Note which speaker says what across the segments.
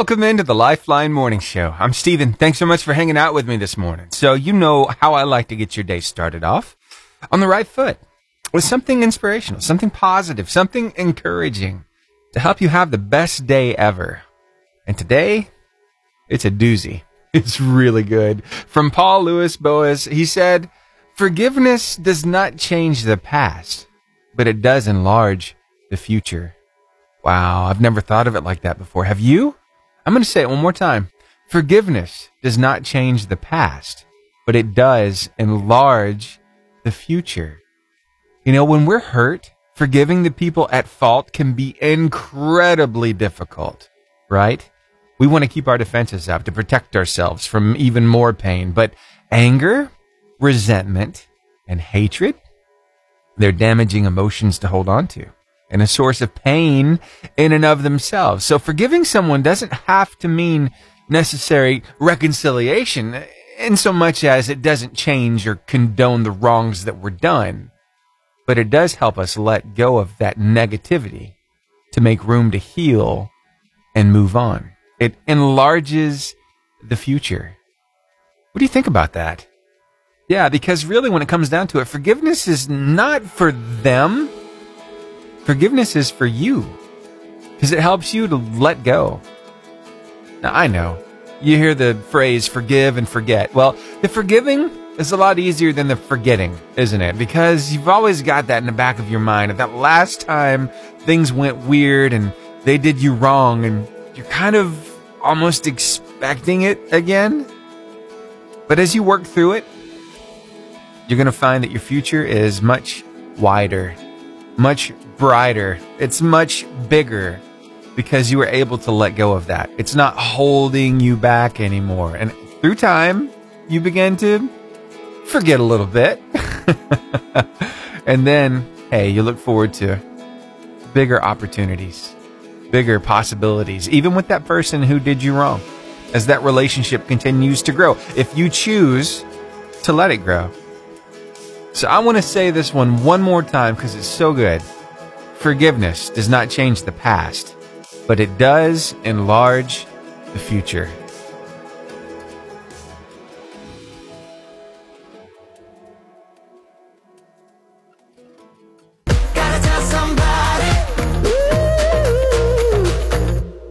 Speaker 1: Welcome into the Lifeline Morning Show. I'm Steven. Thanks so much for hanging out with me this morning. So, you know how I like to get your day started off on the right foot with something inspirational, something positive, something encouraging to help you have the best day ever. And today, it's a doozy. It's really good. From Paul Lewis Boese, he said, Forgiveness does not change the past, but it does enlarge the future. Wow, I've never thought of it like that before. Have you? I'm going to say it one more time. Forgiveness does not change the past, but it does enlarge the future. You know, when we're hurt, forgiving the people at fault can be incredibly difficult, right? We want to keep our defenses up to protect ourselves from even more pain, but anger, resentment, and hatred, they're damaging emotions to hold on to and a source of pain in and of themselves. So forgiving someone doesn't have to mean necessary reconciliation in so much as it doesn't change or condone the wrongs that were done. But it does help us let go of that negativity to make room to heal and move on. It enlarges the future. What do you think about that? Yeah, because really when it comes down to it, forgiveness is not for them Forgiveness is for you because it helps you to let go. Now, I know you hear the phrase forgive and forget. Well, the forgiving is a lot easier than the forgetting, isn't it? Because you've always got that in the back of your mind of that last time things went weird and they did you wrong and you're kind of almost expecting it again. But as you work through it, you're going to find that your future is much wider, much brighter. It's much bigger because you were able to let go of that. It's not holding you back anymore. And through time, you begin to forget a little bit. and then, hey, you look forward to bigger opportunities, bigger possibilities, even with that person who did you wrong, as that relationship continues to grow. If you choose to let it grow. So I want to say this one one more time because it's so good. Forgiveness does not change the past, but it does enlarge the future.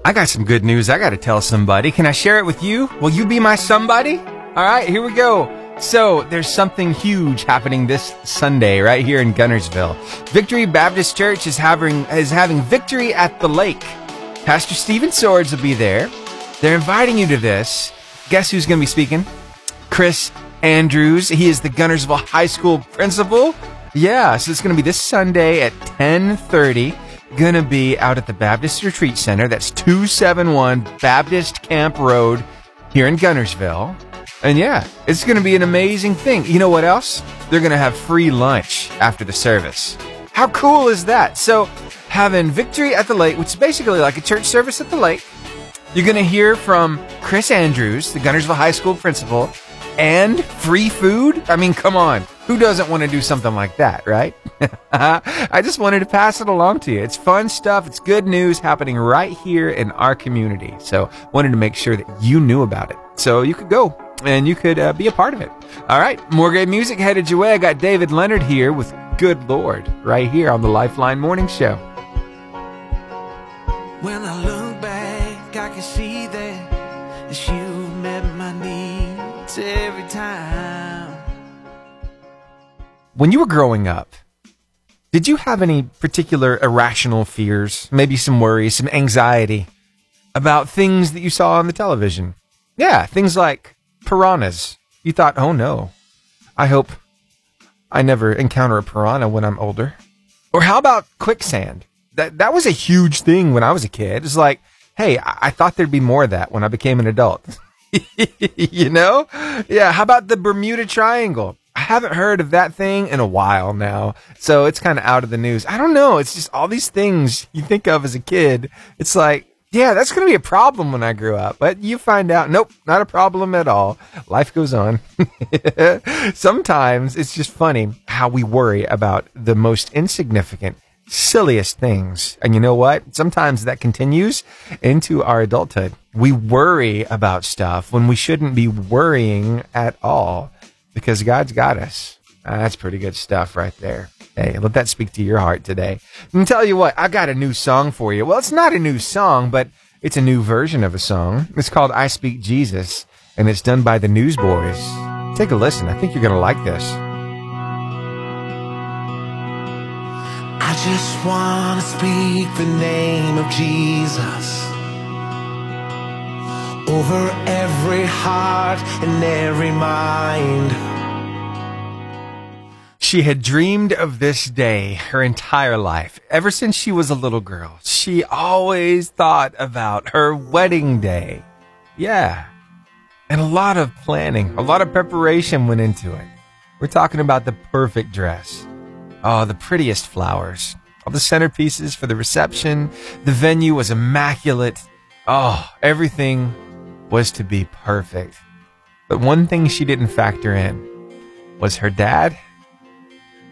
Speaker 1: I got some good news I got to tell somebody. Can I share it with you? Will you be my somebody? All right, here we go. So there's something huge happening this Sunday right here in Guntersville. Victory Baptist Church is having is having Victory at the Lake. Pastor Stephen Swords will be there. They're inviting you to this. Guess who's going to be speaking? Chris Andrews. He is the Guntersville High School principal. Yeah, so it's going to be this Sunday at 10:30. Going to be out at the Baptist Retreat Center. That's 271 Baptist Camp Road here in Guntersville. And yeah, it's going to be an amazing thing. You know what else? They're going to have free lunch after the service. How cool is that? So, having Victory at the Lake, which is basically like a church service at the lake, you're going to hear from Chris Andrews, the Guntersville High School principal, and free food. I mean, come on. Who doesn't want to do something like that, right? I just wanted to pass it along to you. It's fun stuff. It's good news happening right here in our community. So, wanted to make sure that you knew about it. So, you could go and you could uh, be a part of it. All right, more great music headed your way. I got David Leonard here with Good Lord right here on the Lifeline Morning Show.
Speaker 2: When I look back, I can see that you met my needs every time.
Speaker 1: When you were growing up, did you have any particular irrational fears, maybe some worries, some anxiety about things that you saw on the television? Yeah, things like piranhas. You thought, oh no, I hope I never encounter a piranha when I'm older. Or how about quicksand? That that was a huge thing when I was a kid. It's like, hey, I, I thought there'd be more of that when I became an adult. you know? Yeah. How about the Bermuda Triangle? I haven't heard of that thing in a while now. So it's kind of out of the news. I don't know. It's just all these things you think of as a kid. It's like, yeah, that's going to be a problem when I grew up. But you find out, nope, not a problem at all. Life goes on. Sometimes it's just funny how we worry about the most insignificant, silliest things. And you know what? Sometimes that continues into our adulthood. We worry about stuff when we shouldn't be worrying at all because God's got us. Uh, that's pretty good stuff right there. Hey, let that speak to your heart today. And tell you what, I got a new song for you. Well, it's not a new song, but it's a new version of a song. It's called I Speak Jesus, and it's done by the Newsboys. Take a listen. I think you're going to like this.
Speaker 2: I just want to speak the name of Jesus over every heart and every mind.
Speaker 1: She had dreamed of this day her entire life. Ever since she was a little girl, she always thought about her wedding day. Yeah. And a lot of planning, a lot of preparation went into it. We're talking about the perfect dress. Oh, the prettiest flowers. All the centerpieces for the reception. The venue was immaculate. Oh, everything was to be perfect. But one thing she didn't factor in was her dad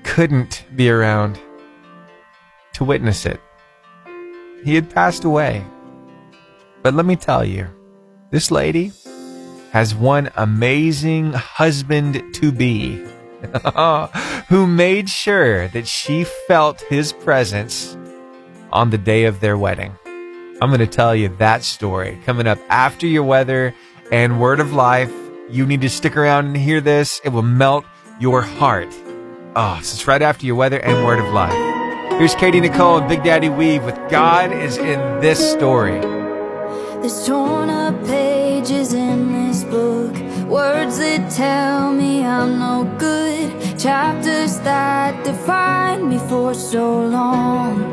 Speaker 1: couldn't be around to witness it. He had passed away. But let me tell you, this lady has one amazing husband to be who made sure that she felt his presence on the day of their wedding. I'm going to tell you that story coming up after your weather and word of life. You need to stick around and hear this. It will melt your heart. Oh, so it's right after your weather and word of life. Here's Katy Nichole and Big Daddy Weave with God is in this story.
Speaker 3: There's torn up pages in this book, words that tell me I'm no good, chapters that define me for so long.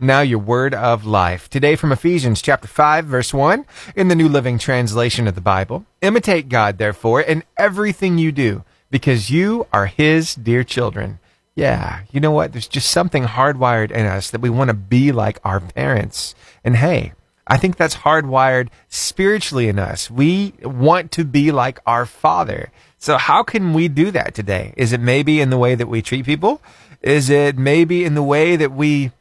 Speaker 1: Now, your word of life. Today from Ephesians chapter 5, verse 1, in the New Living Translation of the Bible. Imitate God, therefore, in everything you do, because you are His dear children. Yeah, you know what? There's just something hardwired in us that we want to be like our parents. And hey, I think that's hardwired spiritually in us. We want to be like our Father. So, how can we do that today? Is it maybe in the way that we treat people? Is it maybe in the way that we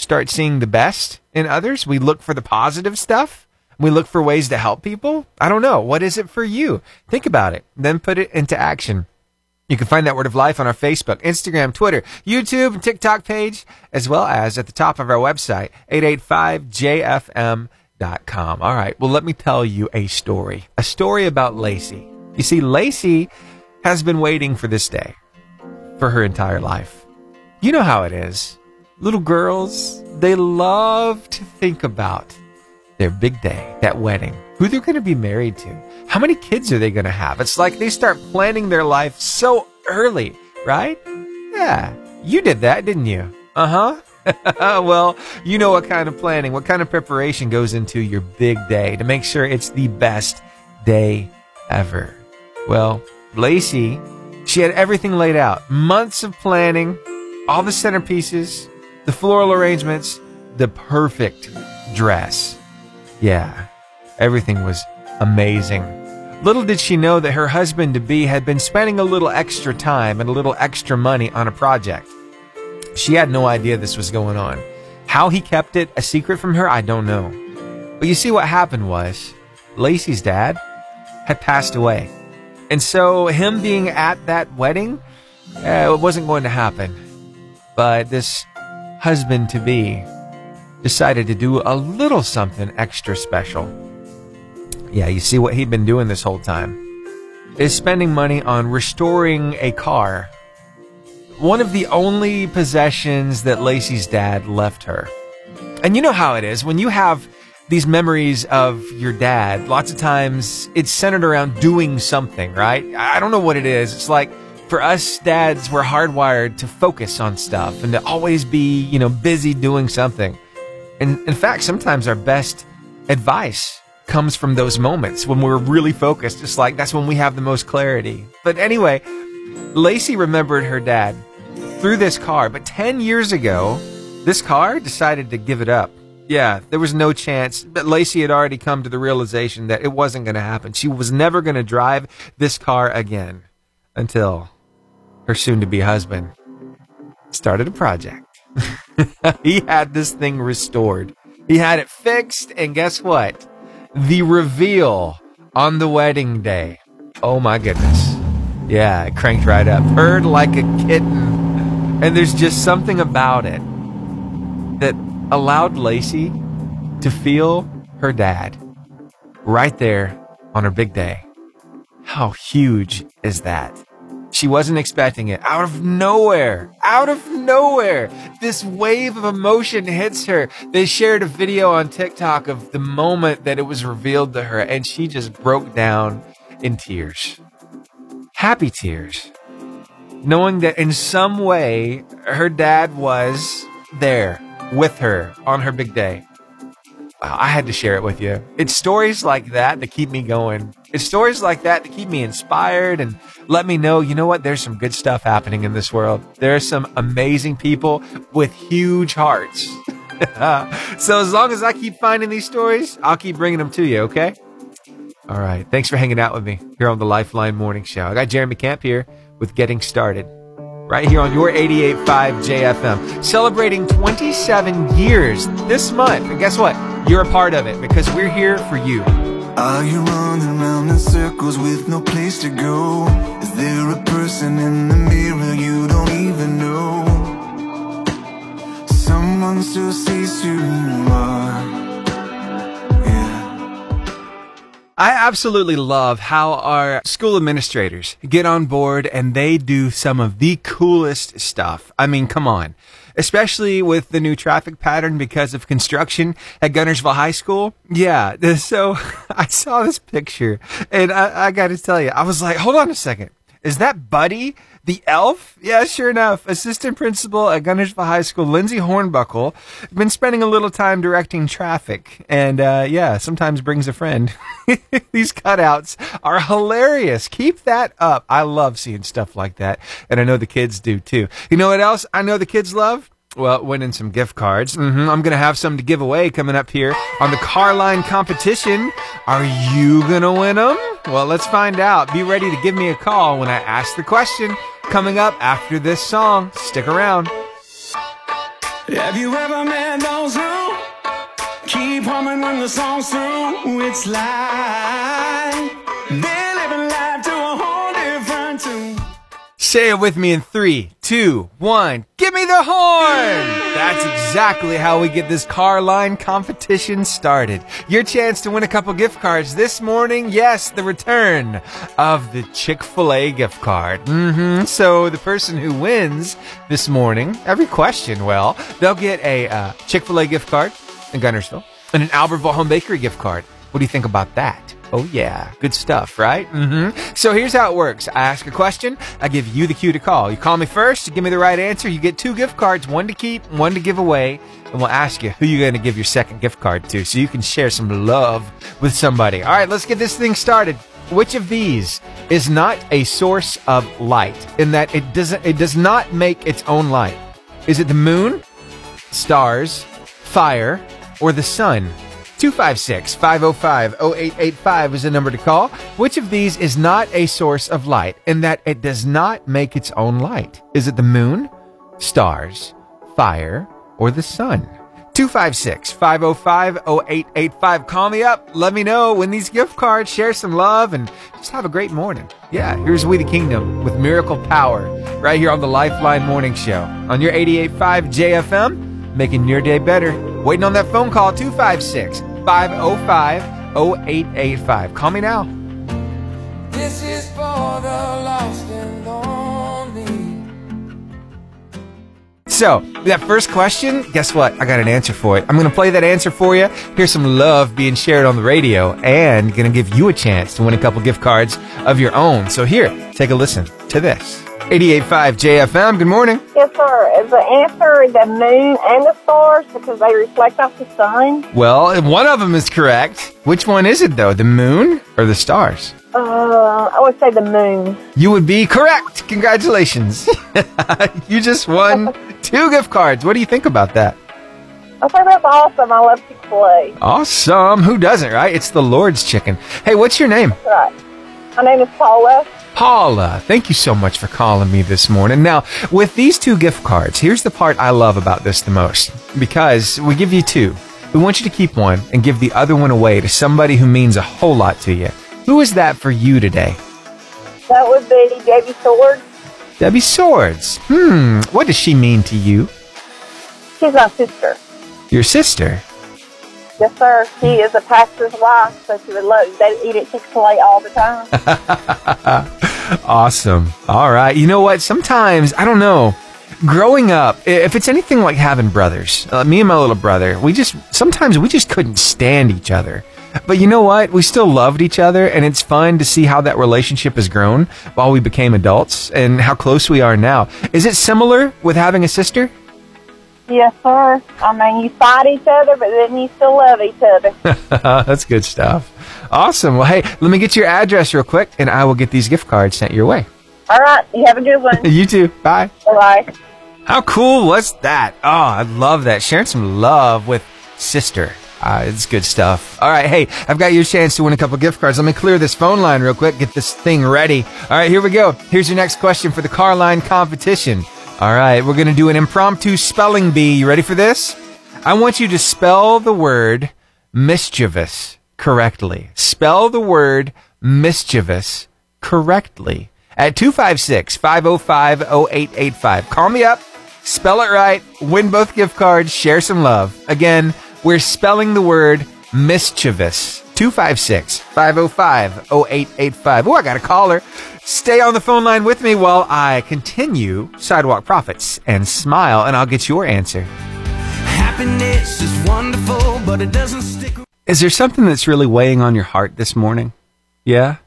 Speaker 1: start seeing the best in others. We look for the positive stuff. We look for ways to help people. I don't know. What is it for you? Think about it, then put it into action. You can find that word of life on our Facebook, Instagram, Twitter, YouTube, and TikTok page, as well as at the top of our website, 885jfm.com. All right. Well, let me tell you a story. A story about Lacey. You see, Lacey has been waiting for this day for her entire life. You know how it is little girls, they love to think about their big day, that wedding, who they're going to be married to, how many kids are they going to have. It's like they start planning their life so early, right? Yeah, you did that, didn't you? Uh huh. well, you know what kind of planning, what kind of preparation goes into your big day to make sure it's the best day ever. Well, Lacey, she had everything laid out, months of planning, all the centerpieces, the floral arrangements, the perfect dress. Yeah, everything was amazing. Little did she know that her husband to be had been spending a little extra time and a little extra money on a project. She had no idea this was going on. How he kept it a secret from her, I don't know. But you see, what happened was Lacey's dad had passed away. And so, him being at that wedding, eh, it wasn't going to happen. But this husband to be decided to do a little something extra special. Yeah, you see what he'd been doing this whole time is spending money on restoring a car. One of the only possessions that Lacey's dad left her. And you know how it is when you have these memories of your dad, lots of times it's centered around doing something, right? I don't know what it is. It's like for us dads, we're hardwired to focus on stuff and to always be, you know, busy doing something. And in fact, sometimes our best advice comes from those moments when we're really focused. It's like that's when we have the most clarity. But anyway, Lacey remembered her dad through this car, but 10 years ago, this car decided to give it up. Yeah, there was no chance. But Lacey had already come to the realization that it wasn't going to happen. She was never going to drive this car again until her soon to be husband started a project. he had this thing restored. He had it fixed, and guess what? The reveal on the wedding day. Oh my goodness. Yeah, it cranked right up. Purred like a kitten. And there's just something about it that allowed Lacey to feel her dad right there on her big day. How huge is that? She wasn't expecting it. Out of nowhere, out of nowhere, this wave of emotion hits her. They shared a video on TikTok of the moment that it was revealed to her, and she just broke down in tears. Happy tears. Knowing that in some way her dad was there with her on her big day. I had to share it with you. It's stories like that that keep me going. It's stories like that that keep me inspired and let me know, you know what? There's some good stuff happening in this world. There are some amazing people with huge hearts. so as long as I keep finding these stories, I'll keep bringing them to you, okay? All right. Thanks for hanging out with me here on the Lifeline Morning Show. I got Jeremy Camp here with Getting Started right here on your 88.5 JFM. Celebrating 27 years this month. And guess what? You're a part of it because we're here for you.
Speaker 4: Are you running around in circles with no place to go? Is there a person in the mirror you don't even know? Someone still sees who you are.
Speaker 1: I absolutely love how our school administrators get on board and they do some of the coolest stuff. I mean, come on. Especially with the new traffic pattern because of construction at Guntersville High School. Yeah. So I saw this picture and I, I got to tell you, I was like, hold on a second. Is that Buddy the elf? Yeah, sure enough. Assistant principal at Guntersville High School, Lindsay Hornbuckle, been spending a little time directing traffic, and uh, yeah, sometimes brings a friend. These cutouts are hilarious. Keep that up. I love seeing stuff like that, and I know the kids do too. You know what else I know the kids love? Well, winning some gift cards. Mm-hmm. I'm going to have some to give away coming up here on the car line competition. Are you going to win them? Well, let's find out. Be ready to give me a call when I ask the question coming up after this song. Stick around.
Speaker 5: Have you ever met those who keep humming when the song's through? It's like
Speaker 1: Say it with me in three, two, one. Give me the horn! That's exactly how we get this car line competition started. Your chance to win a couple gift cards this morning. Yes, the return of the Chick-fil-A gift card. Mm-hmm. So the person who wins this morning, every question, well, they'll get a uh, Chick-fil-A gift card in Guntersville and an Albertville Home Bakery gift card. What do you think about that? Oh yeah, good stuff, right? Mm-hmm. So here's how it works. I ask a question, I give you the cue to call. You call me first, you give me the right answer, you get two gift cards, one to keep, one to give away, and we'll ask you who you're going to give your second gift card to so you can share some love with somebody. All right, let's get this thing started. Which of these is not a source of light in that it doesn't it does not make its own light? Is it the moon, stars, fire, or the sun? 256 505 0885 is the number to call. Which of these is not a source of light in that it does not make its own light? Is it the moon, stars, fire, or the sun? 256 505 0885. Call me up. Let me know when these gift cards. Share some love and just have a great morning. Yeah, here's We the Kingdom with Miracle Power right here on the Lifeline Morning Show on your 885 JFM, making your day better. Waiting on that phone call 256 505 0885. Call me now.
Speaker 2: This is for the lost and lonely.
Speaker 1: So, that first question, guess what? I got an answer for it. I'm going to play that answer for you. Here's some love being shared on the radio and going to give you a chance to win a couple gift cards of your own. So, here, take a listen to this. 88.5 JFM, good morning.
Speaker 6: Yes, sir. Is the answer the moon and the stars because they reflect off the sun?
Speaker 1: Well, one of them is correct. Which one is it, though? The moon or the stars?
Speaker 6: Uh, I would say the moon.
Speaker 1: You would be correct. Congratulations. you just won two gift cards. What do you think about that?
Speaker 6: I think that's awesome. I love Fil A.
Speaker 1: Awesome. Who doesn't, right? It's the Lord's chicken. Hey, what's your name?
Speaker 6: Right. My name is Paula.
Speaker 1: Paula, thank you so much for calling me this morning. Now, with these two gift cards, here's the part I love about this the most. Because we give you two. We want you to keep one and give the other one away to somebody who means a whole lot to you. Who is that for you today?
Speaker 6: That would be Debbie Swords.
Speaker 1: Debbie Swords. Hmm, what does she mean to you?
Speaker 6: She's my sister.
Speaker 1: Your sister?
Speaker 6: Yes, sir. She is a pastor's wife, so she would love. They eat at Chick Fil A all the time.
Speaker 1: Awesome. All right. You know what? Sometimes, I don't know, growing up, if it's anything like having brothers, uh, me and my little brother, we just, sometimes we just couldn't stand each other. But you know what? We still loved each other, and it's fun to see how that relationship has grown while we became adults and how close we are now. Is it similar with having a sister?
Speaker 6: Yes, sir. I mean, you fight each other, but then you still love each other.
Speaker 1: That's good stuff. Awesome. Well, hey, let me get your address real quick, and I will get these gift cards sent your way.
Speaker 6: all right. You have a good one.
Speaker 1: You too. Bye.
Speaker 6: Bye.
Speaker 1: How cool was that? Oh, I love that. Sharing some love with sister. Uh, it's good stuff. All right, hey, I've got your chance to win a couple gift cards. Let me clear this phone line real quick, get this thing ready. All right, here we go. Here's your next question for the car line competition. All right, we're going to do an impromptu spelling bee. You ready for this? I want you to spell the word mischievous correctly. Spell the word mischievous correctly at 256 505 0885. Call me up, spell it right, win both gift cards, share some love. Again, we're spelling the word mischievous. 256 505 0885. Oh, oh I got a caller. Stay on the phone line with me while I continue Sidewalk Prophets and smile, and I'll get your answer.
Speaker 2: Happiness is wonderful, but it doesn't stick.
Speaker 1: Is there something that's really weighing on your heart this morning? Yeah?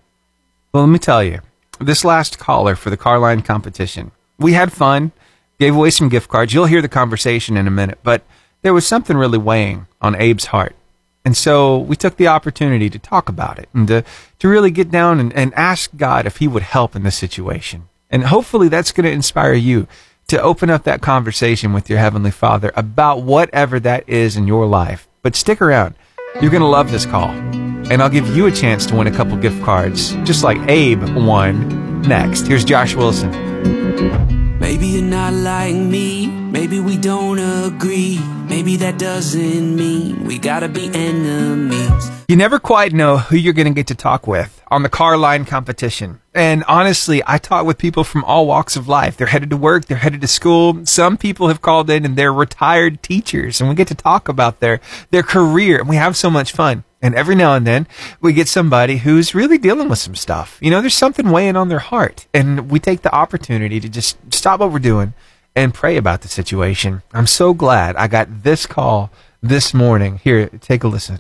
Speaker 1: Well, let me tell you. This last caller for the Carline competition, we had fun, gave away some gift cards. You'll hear the conversation in a minute, but there was something really weighing on Abe's heart. And so we took the opportunity to talk about it and to, to really get down and, and ask God if He would help in this situation. And hopefully that's going to inspire you to open up that conversation with your Heavenly Father about whatever that is in your life. But stick around. You're going to love this call. And I'll give you a chance to win a couple gift cards, just like Abe won next. Here's Josh Wilson.
Speaker 2: Maybe you're not like me. Maybe we don't agree. Maybe that doesn't mean we gotta be enemies.
Speaker 1: You never quite know who you're to get to talk with on the car line competition. And honestly, I talk with people from all walks of life. They're headed to work, they're headed to school. Some people have called in and they're retired teachers and we get to talk about their, their career and we have so much fun. And every now and then we get somebody who's really dealing with some stuff. You know, there's something weighing on their heart and we take the opportunity to just stop what we're doing and pray about the situation. I'm so glad I got this call this morning. Here, take a listen.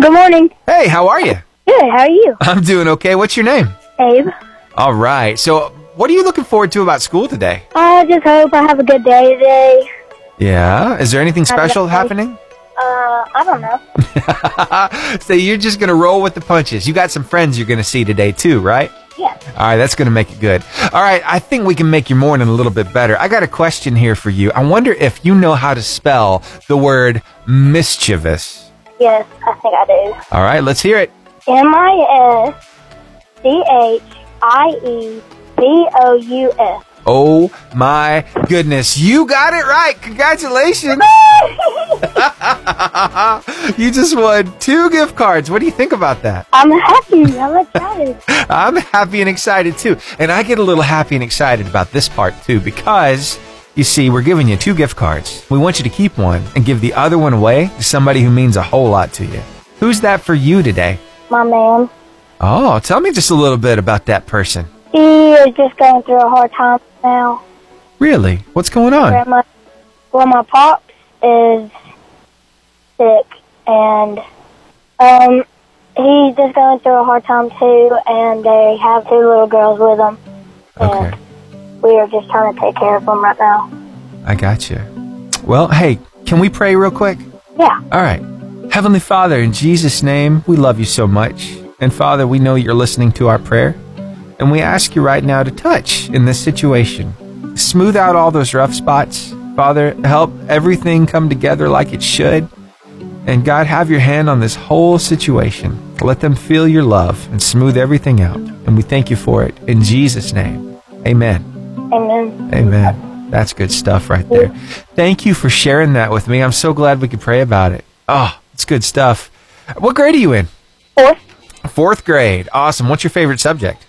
Speaker 7: Good morning.
Speaker 1: Hey, how are you?
Speaker 7: Good. How are you?
Speaker 1: I'm doing okay. What's your name?
Speaker 7: Abe.
Speaker 1: All right. So, what are you looking forward to about school today?
Speaker 7: I just hope I have a good day today.
Speaker 1: Yeah. Is there anything special happening?
Speaker 7: Uh, I don't know.
Speaker 1: so you're just gonna roll with the punches. You got some friends you're gonna see today too, right?
Speaker 7: Yes.
Speaker 1: All right, that's gonna make it good. All right, I think we can make your morning a little bit better. I got a question here for you. I wonder if you know how to spell the word mischievous.
Speaker 7: Yes, I think I do.
Speaker 1: All right, let's hear it.
Speaker 7: M I S C H I E B O U S.
Speaker 1: Oh my goodness, you got it right. Congratulations. you just won two gift cards. What do you think about that?
Speaker 7: I'm happy. I'm excited.
Speaker 1: I'm happy and excited too. And I get a little happy and excited about this part too because you see, we're giving you two gift cards. We want you to keep one and give the other one away to somebody who means a whole lot to you. Who's that for you today?
Speaker 7: My man.
Speaker 1: Oh, tell me just a little bit about that person.
Speaker 7: He is just going through a hard time now.
Speaker 1: Really? What's going on?
Speaker 7: Grandma, well, my pops is sick, and um, he's just going through a hard time too. And they have two little girls with him,
Speaker 1: Okay.
Speaker 7: and we are just trying to take care of them right now.
Speaker 1: I got you. Well, hey, can we pray real quick?
Speaker 7: Yeah.
Speaker 1: All right. Heavenly Father, in Jesus' name, we love you so much. And Father, we know you're listening to our prayer. And we ask you right now to touch in this situation. Smooth out all those rough spots. Father, help everything come together like it should. And God, have your hand on this whole situation. Let them feel your love and smooth everything out. And we thank you for it. In Jesus' name, amen.
Speaker 7: Amen.
Speaker 1: Amen. That's good stuff right there. Thank you for sharing that with me. I'm so glad we could pray about it. Oh, it's good stuff. What grade are you in?
Speaker 7: Fourth,
Speaker 1: Fourth grade. Awesome. What's your favorite subject?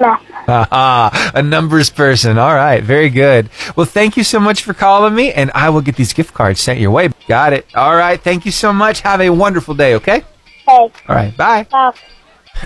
Speaker 7: Math.
Speaker 1: Ah, a numbers person. All right. Very good. Well, thank you so much for calling me, and I will get these gift cards sent your way. Got it. All right. Thank you so much. Have a wonderful day, okay?
Speaker 7: Hey,
Speaker 1: All right. Bye.
Speaker 7: bye.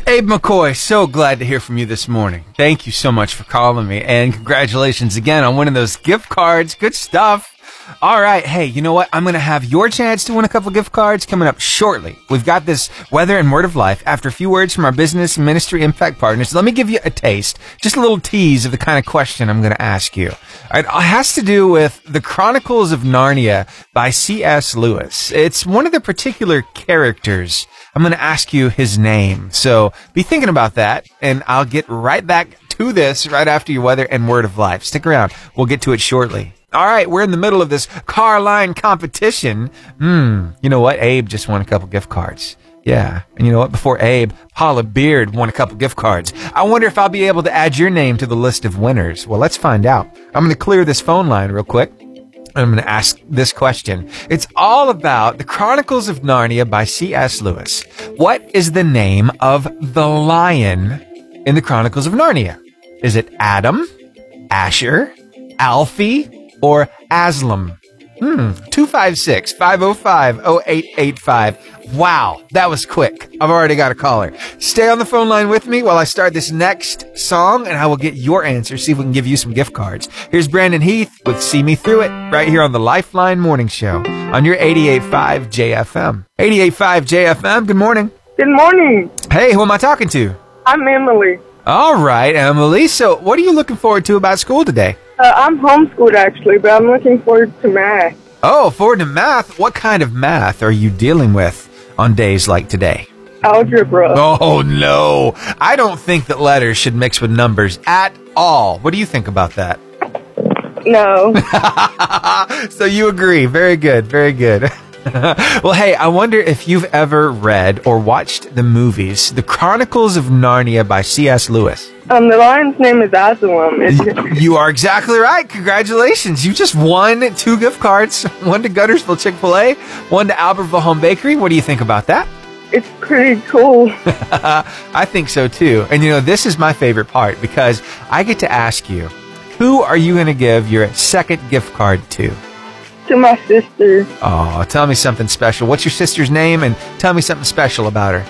Speaker 1: Abe McCoy, so glad to hear from you this morning. Thank you so much for calling me, and congratulations again on winning those gift cards. Good stuff. All right, hey, you know what? I'm going to have your chance to win a couple gift cards coming up shortly. We've got this weather and word of life. After a few words from our business ministry impact partners, let me give you a taste, just a little tease of the kind of question I'm going to ask you. It has to do with the Chronicles of Narnia by C.S. Lewis. It's one of the particular characters I'm going to ask you his name. So be thinking about that, and I'll get right back to this right after your weather and word of life. Stick around. We'll get to it shortly. All right, we're in the middle of this car line competition. Hmm, you know what? Abe just won a couple gift cards. Yeah, and you know what? Before Abe, Paula Beard won a couple gift cards. I wonder if I'll be able to add your name to the list of winners. Well, let's find out. I'm going to clear this phone line real quick. I'm going to ask this question. It's all about the Chronicles of Narnia by C.S. Lewis. What is the name of the lion in the Chronicles of Narnia? Is it Adam, Asher, Alfie, or Aslan? Hmm, 256 505 0885. Wow, that was quick. I've already got a caller. Stay on the phone line with me while I start this next song and I will get your answer, see if we can give you some gift cards. Here's Brandon Heath with See Me Through It right here on the Lifeline Morning Show on your 88.5 JFM. 88.5 JFM, good morning.
Speaker 8: Good morning.
Speaker 1: Hey, who am I talking to?
Speaker 8: I'm Emily.
Speaker 1: All right, Emily. So, what are you looking forward to about school today?
Speaker 8: Uh, I'm homeschooled actually, but I'm looking forward to math.
Speaker 1: Oh, forward to math. What kind of math are you dealing with on days like today?
Speaker 8: Algebra.
Speaker 1: Oh, no. I don't think that letters should mix with numbers at all. What do you think about that?
Speaker 8: No.
Speaker 1: so you agree. Very good. Very good. well, hey, I wonder if you've ever read or watched the movies, The Chronicles of Narnia by C.S. Lewis.
Speaker 8: um, the lion's name is Aslan.
Speaker 1: You are exactly right. Congratulations. You just won two gift cards. One to Guntersville Chick-fil-A, one to Albertville Home Bakery. What do you think about that?
Speaker 8: it's pretty cool.
Speaker 1: I think so too. And you know, this is my favorite part because I get to ask you, who are you going to give your second gift card to?
Speaker 8: To my sister.
Speaker 1: Oh, tell me something special. What's your sister's name? And tell me something special about her.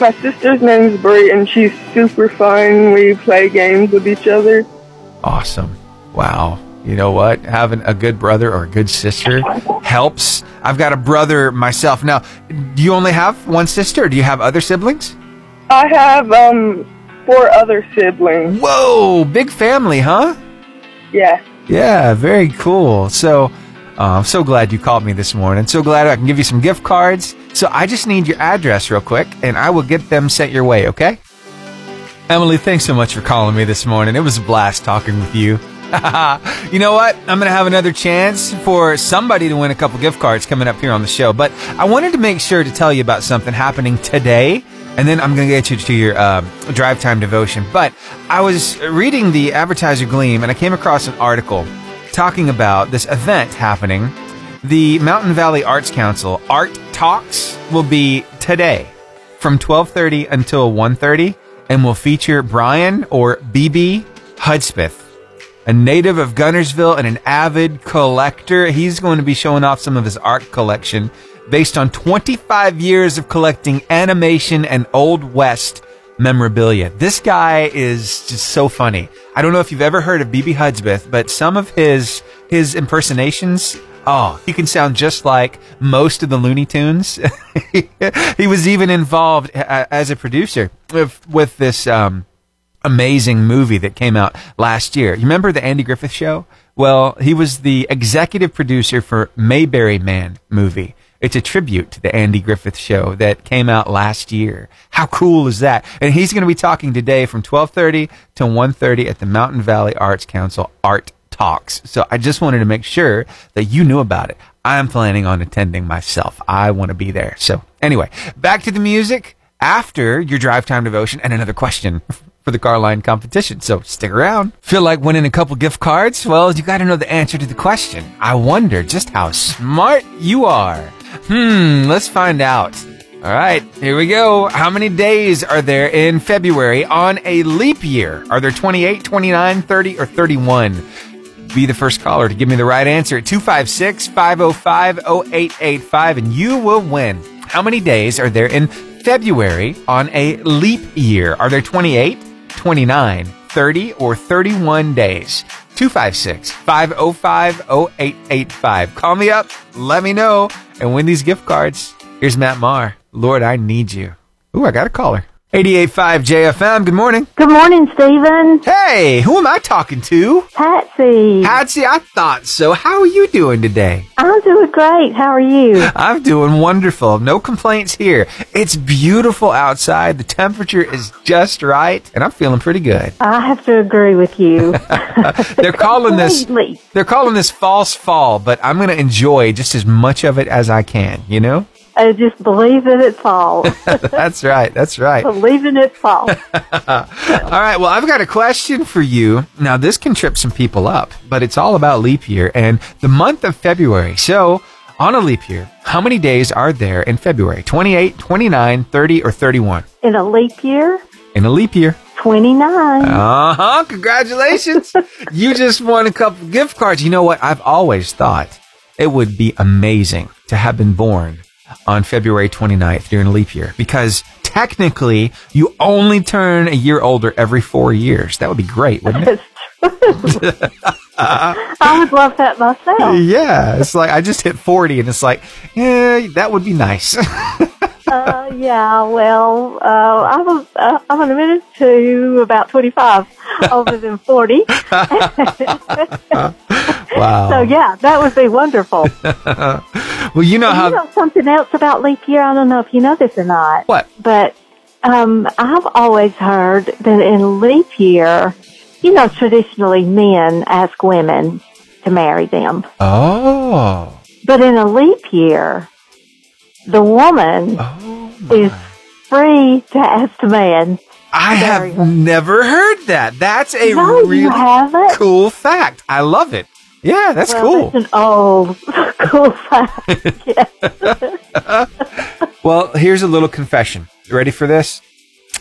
Speaker 8: My sister's name is Brie, and she's super fun. We play games with each other.
Speaker 1: Awesome. Wow. You know what? Having a good brother or a good sister helps. I've got a brother myself. Now, do you only have one sister or do you have other siblings?
Speaker 8: I have um four other siblings.
Speaker 1: Whoa, big family, huh?
Speaker 8: Yeah.
Speaker 1: Yeah, very cool. So, uh, I'm so glad you called me this morning. So glad I can give you some gift cards. So I just need your address real quick and I will get them sent your way, okay? Emily, thanks so much for calling me this morning. It was a blast talking with you. you know what? I'm going to have another chance for somebody to win a couple gift cards coming up here on the show. But I wanted to make sure to tell you about something happening today. And then I'm going to get you to your uh, drive time devotion. But I was reading the Advertiser Gleam and I came across an article talking about this event happening. The Mountain Valley Arts Council Art Talks will be today from 12:30 until 1:30 and will feature Brian or BB Hudspeth, a native of Guntersville and an avid collector. He's going to be showing off some of his art collection based on 25 years of collecting animation and Old West memorabilia. This guy is just so funny. I don't know if you've ever heard of BB Hudspeth, but some of his his impersonations Oh, he can sound just like most of the Looney Tunes. he was even involved as a producer with, with this um, amazing movie that came out last year. You remember the Andy Griffith Show? Well, he was the executive producer for Mayberry Man movie. It's a tribute to the Andy Griffith Show that came out last year. How cool is that? And he's going to be talking today from 12:30 to 1:30 at the Mountain Valley Arts Council Art Talks. So I just wanted to make sure that you knew about it. I'm planning on attending myself. I want to be there. So anyway, back to the music after your drive time devotion and another question for the car line competition. So stick around. Feel like winning a couple gift cards? Well, you got to know the answer to the question. I wonder just how smart you are. Hmm, let's find out. All right, here we go. How many days are there in February on a leap year? Are there 28, 29, 30, or 31? Be the first caller to give me the right answer at 256 505 0885 and you will win. How many days are there in February on a leap year? Are there 28, 29, 30, or 31 days? 256 505 0885. Call me up, let me know, and win these gift cards. Here's Matt Maher. Lord, I need you. Ooh, I got a caller. 88.5 JFM. Good morning.
Speaker 9: Good morning, Stephen.
Speaker 1: Hey, who am I talking to?
Speaker 9: Patsy.
Speaker 1: Patsy, I thought so. How are you doing today?
Speaker 9: I'm doing great. How are you?
Speaker 1: I'm doing wonderful. No complaints here. It's beautiful outside. The temperature is just right, and I'm feeling pretty good.
Speaker 9: I have to agree with you.
Speaker 1: They're calling this they're calling this false fall, but I'm going to enjoy just as much of it as I can, you know?
Speaker 9: I just believe that it falls.
Speaker 1: That's right. That's right.
Speaker 9: believe in it falls.
Speaker 1: All right. Well, I've got a question for you. Now, this can trip some people up, but it's all about leap year and the month of February. So, on a leap year, how many days are there in February? 28, 29, 30, or 31?
Speaker 9: In a leap year,
Speaker 1: In a leap year.
Speaker 9: 29.
Speaker 1: Uh huh. Congratulations. you just won a couple gift cards. You know what? I've always thought it would be amazing to have been born on February 29th during a leap year because technically you only turn a year older every four years. That would be great, wouldn't it?
Speaker 9: I would love that myself.
Speaker 1: yeah. It's like I just hit 40 and it's like, yeah, that would be nice.
Speaker 9: Uh, yeah, well, uh, I'm, a, uh, I'm a minute to about 25 older than 40.
Speaker 1: wow.
Speaker 9: So, yeah, that would be wonderful.
Speaker 1: well, you know
Speaker 9: And
Speaker 1: how.
Speaker 9: you know something else about leap year? I don't know if you know this or not.
Speaker 1: What?
Speaker 9: But um, I've always heard that in leap year, you know, traditionally men ask women to marry them.
Speaker 1: oh.
Speaker 9: But in a leap year, the woman
Speaker 1: Oh.
Speaker 9: is free to ask the man.
Speaker 1: I have never heard that. That's a
Speaker 9: No,
Speaker 1: really cool fact. I love it. Yeah, that's
Speaker 9: well,
Speaker 1: cool.
Speaker 9: That's an old, cool fact.
Speaker 1: Well, here's a little confession. You ready for this?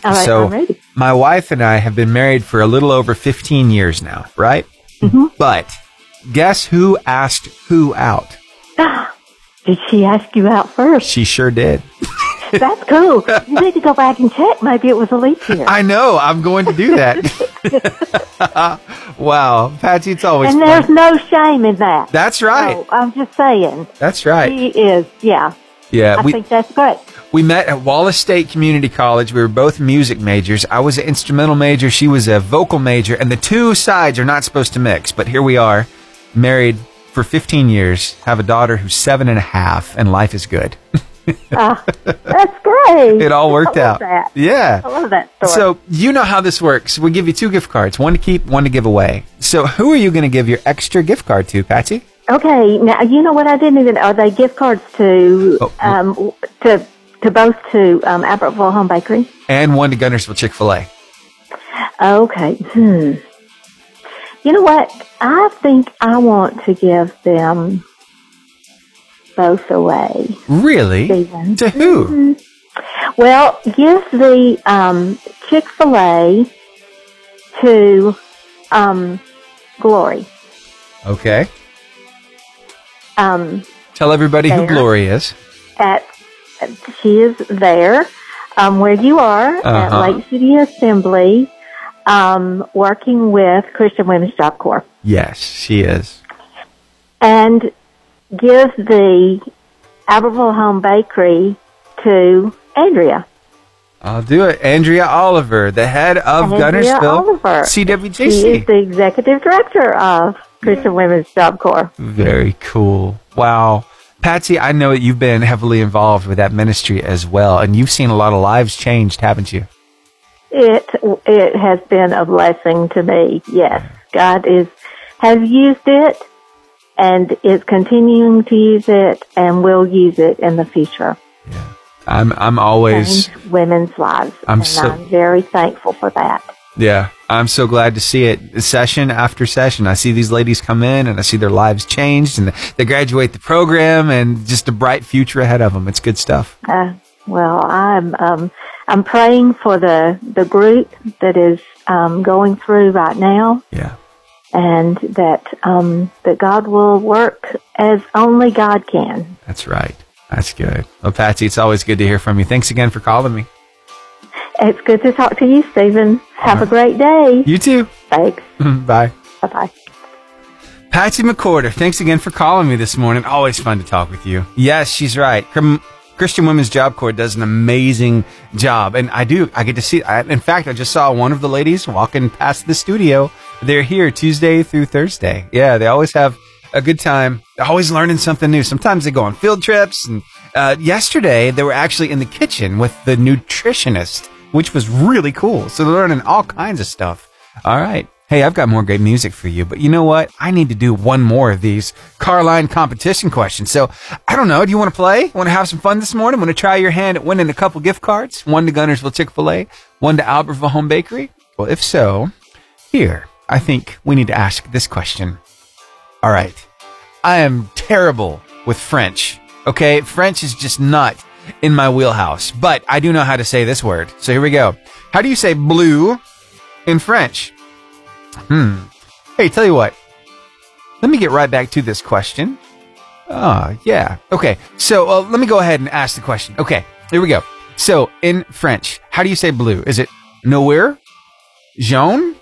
Speaker 9: All right,
Speaker 1: so,
Speaker 9: I'm ready.
Speaker 1: my wife and I have been married for a little over 15 years now, right?
Speaker 9: Mm-hmm.
Speaker 1: But guess who asked who out?
Speaker 9: Did she ask you out first?
Speaker 1: She sure did.
Speaker 9: That's cool. You need to go back and check. Maybe it was a leap year.
Speaker 1: I know. I'm going to do that. wow. Patsy, it's always
Speaker 9: and
Speaker 1: fun.
Speaker 9: there's no shame in that.
Speaker 1: That's right.
Speaker 9: So, I'm just saying.
Speaker 1: That's right.
Speaker 9: He is, yeah.
Speaker 1: Yeah.
Speaker 9: I
Speaker 1: we,
Speaker 9: think that's great.
Speaker 1: We met at Wallace State Community College. We were both music majors. I was an instrumental major. She was a vocal major. And the two sides are not supposed to mix. But here we are, married for 15 years, have a daughter who's seven and a half, and life is good.
Speaker 9: Uh, that's great.
Speaker 1: It all worked
Speaker 9: I love
Speaker 1: out.
Speaker 9: That.
Speaker 1: Yeah.
Speaker 9: I love that story.
Speaker 1: So you know how this works. We give you two gift cards, one to keep, one to give away. So who are you going to give your extra gift card to, Patsy?
Speaker 9: Okay, now you know what I didn't even. Are they gift cards to
Speaker 1: Oh,
Speaker 9: um to to both to um Albertville Home Bakery?
Speaker 1: And one to Guntersville Chick Fil A.
Speaker 9: Okay. Hmm. You know what? I think I want to give them both away.
Speaker 1: Really?
Speaker 9: Stephen.
Speaker 1: To who?
Speaker 9: Well, give the um, Chick Fil A to um, Glory.
Speaker 1: Okay.
Speaker 9: Um,
Speaker 1: Tell everybody who Glory is.
Speaker 9: at she is there um, where you are
Speaker 1: Uh-huh.
Speaker 9: at Lake City Assembly, um, working with Christian Women's Job Corps,
Speaker 1: Yes, she is.
Speaker 9: and give the Albertville Home Bakery to Andrea.
Speaker 1: I'll do it. Andrea Oliver, the head of
Speaker 9: Andrea
Speaker 1: Guntersville
Speaker 9: Oliver. She is the executive director of Christian Women's Job Corps.
Speaker 1: Very cool. Wow. Patsy, I know that you've been heavily involved with that ministry as well, and you've seen a lot of lives changed, haven't you?
Speaker 9: It it has been a blessing to me. Yes, God is has used it and is continuing to use it and will use it in the future. Yeah.
Speaker 1: I'm I'm always
Speaker 9: Changed women's lives.
Speaker 1: I'm so-
Speaker 9: I'm very thankful for that.
Speaker 1: yeah. I'm so glad to see it session after session. I see these ladies come in and I see their lives changed and they graduate the program and just a bright future ahead of them. It's good stuff.
Speaker 9: Uh, well, I'm um, I'm praying for the the group that is um, going through right now.
Speaker 1: Yeah.
Speaker 9: And that um, that God will work as only God can.
Speaker 1: That's right. That's good. Well, Patsy, it's always good to hear from you. Thanks again for calling me.
Speaker 9: It's good to talk to you, Stephen. Have a great day.
Speaker 1: You too.
Speaker 9: Thanks.
Speaker 1: Bye.
Speaker 9: Bye bye.
Speaker 1: Patsy McCorder, thanks again for calling me this morning. Always fun to talk with you. Yes, she's right. Christian Women's Job Corps does an amazing job, and I do. I get to see. I, in fact, I just saw one of the ladies walking past the studio. They're here Tuesday through Thursday. Yeah, they always have a good time. Always learning something new. Sometimes they go on field trips. And uh, yesterday, they were actually in the kitchen with the nutritionist, which was really cool. So they're learning all kinds of stuff. All right. Hey, I've got more great music for you, but you know what? I need to do one more of these Carline competition questions. So I don't know. Do you want to play? Want to have some fun this morning? Want to try your hand at winning a couple gift cards? One to Guntersville Chick fil A, one to Albertville Home Bakery? Well, if so, here, I think we need to ask this question. All right. I am terrible with French. Okay. French is just not in my wheelhouse, but I do know how to say this word. So here we go. How do you say blue in French? Hmm. Hey, tell you what. Let me get right back to this question. Ah, yeah. Okay. So uh, let me go ahead and ask the question. Okay. Here we go. So in French, how do you say blue? Is it nowhere? jaune,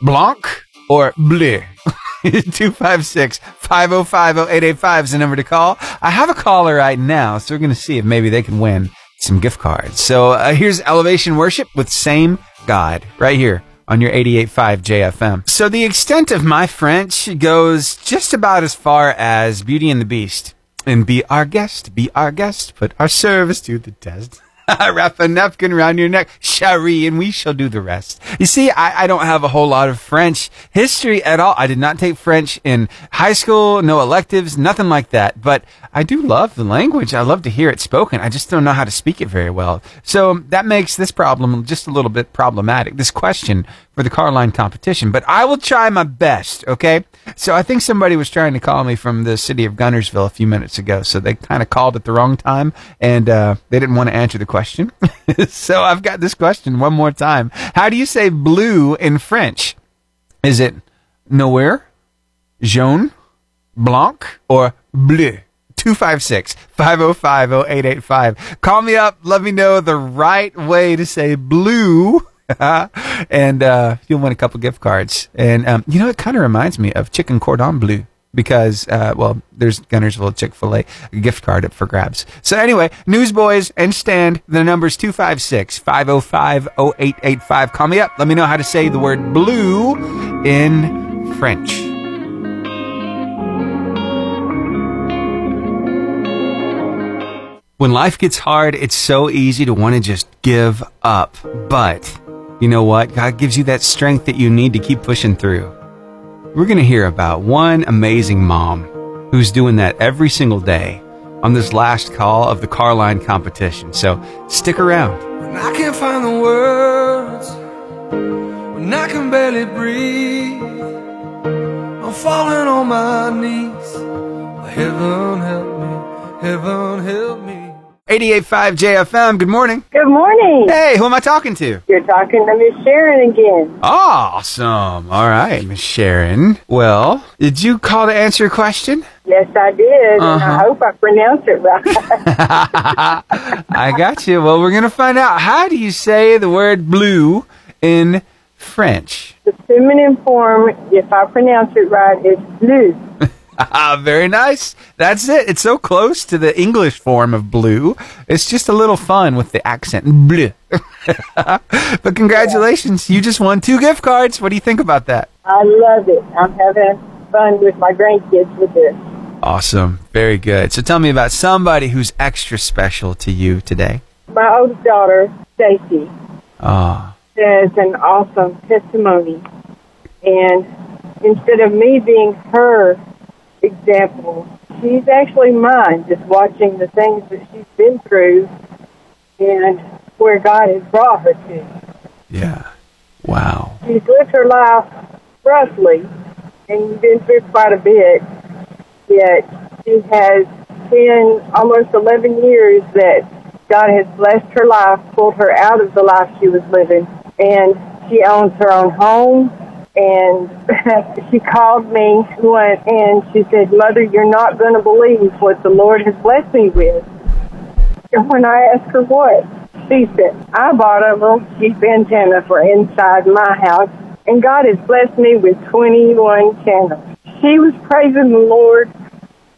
Speaker 1: blanc, or bleu? 256 505 0885 is the number to call. I have a caller right now, so we're going to see if maybe they can win some gift cards. So uh, here's Elevation Worship with Same God right here on your 88.5 JFM. So the extent of my French goes just about as far as Beauty and the Beast. And be our guest, be our guest, put our service to the test. Wrap a napkin around your neck, Cherie, and we shall do the rest. You see, I, I don't have a whole lot of French history at all. I did not take French in high school, no electives, nothing like that. But I do love the language. I love to hear it spoken. I just don't know how to speak it very well. So that makes this problem just a little bit problematic, this question for the car line competition. But I will try my best, okay? So I think somebody was trying to call me from the city of Guntersville a few minutes ago. So they kind of called at the wrong time and uh, they didn't want to answer the question. so I've got this question one more time. How do you say blue in French? Is it noir, jaune, blanc, or bleu? 256 505 0885. Call me up. Let me know the right way to say blue. and uh, you'll win a couple gift cards. And um, you know, it kind of reminds me of chicken cordon bleu because, uh, well, there's Guntersville Chick fil A gift card up for grabs. So, anyway, Newsboys and Stand, the number's 256 505 0885. Call me up. Let me know how to say the word blue in French. When life gets hard, it's so easy to want to just give up. But you know what? God gives you that strength that you need to keep pushing through. We're going to hear about one amazing mom who's doing that every single day on this last call of the Carline competition. So stick around.
Speaker 10: When I can't find the words, when I can barely breathe, I'm falling on my knees. Heaven help me, heaven help me.
Speaker 1: 88.5 JFM, good morning.
Speaker 6: Good morning.
Speaker 1: Hey, who am I talking to?
Speaker 6: You're talking to Miss Sharon again.
Speaker 1: Awesome. All right, Miss Sharon. Well, did you call to answer a question?
Speaker 6: Yes, I did, and
Speaker 1: Uh-huh.
Speaker 6: I hope I pronounced it right.
Speaker 1: I got you. Well, we're going to find out. How do you say the word blue in French?
Speaker 6: the feminine form, if I pronounce it right, is blue.
Speaker 1: Ah, Very nice. That's it. It's so close to the English form of blue. It's just a little fun with the accent. Bleu. but congratulations. You just won two gift cards. What do you think about that?
Speaker 6: I love it. I'm having fun with my grandkids with this.
Speaker 1: Awesome. Very good. So tell me about somebody who's extra special to you today.
Speaker 6: My oldest daughter, Stacy,
Speaker 1: Ah,
Speaker 6: has an awesome testimony. And instead of me being her
Speaker 11: example. She's actually mine, just watching the things that she's been through and where God has brought her to.
Speaker 1: Yeah. Wow.
Speaker 11: She's lived her life roughly and been through quite a bit, yet she has been almost 11 years that God has blessed her life, pulled her out of the life she was living, and she owns her own home. And she called me one, and she said, "Mother, you're not going to believe what the Lord has blessed me with." And when I asked her what, she said, "I bought a little cheap antenna for inside my house, and God has blessed me with 21 channels." She was praising the Lord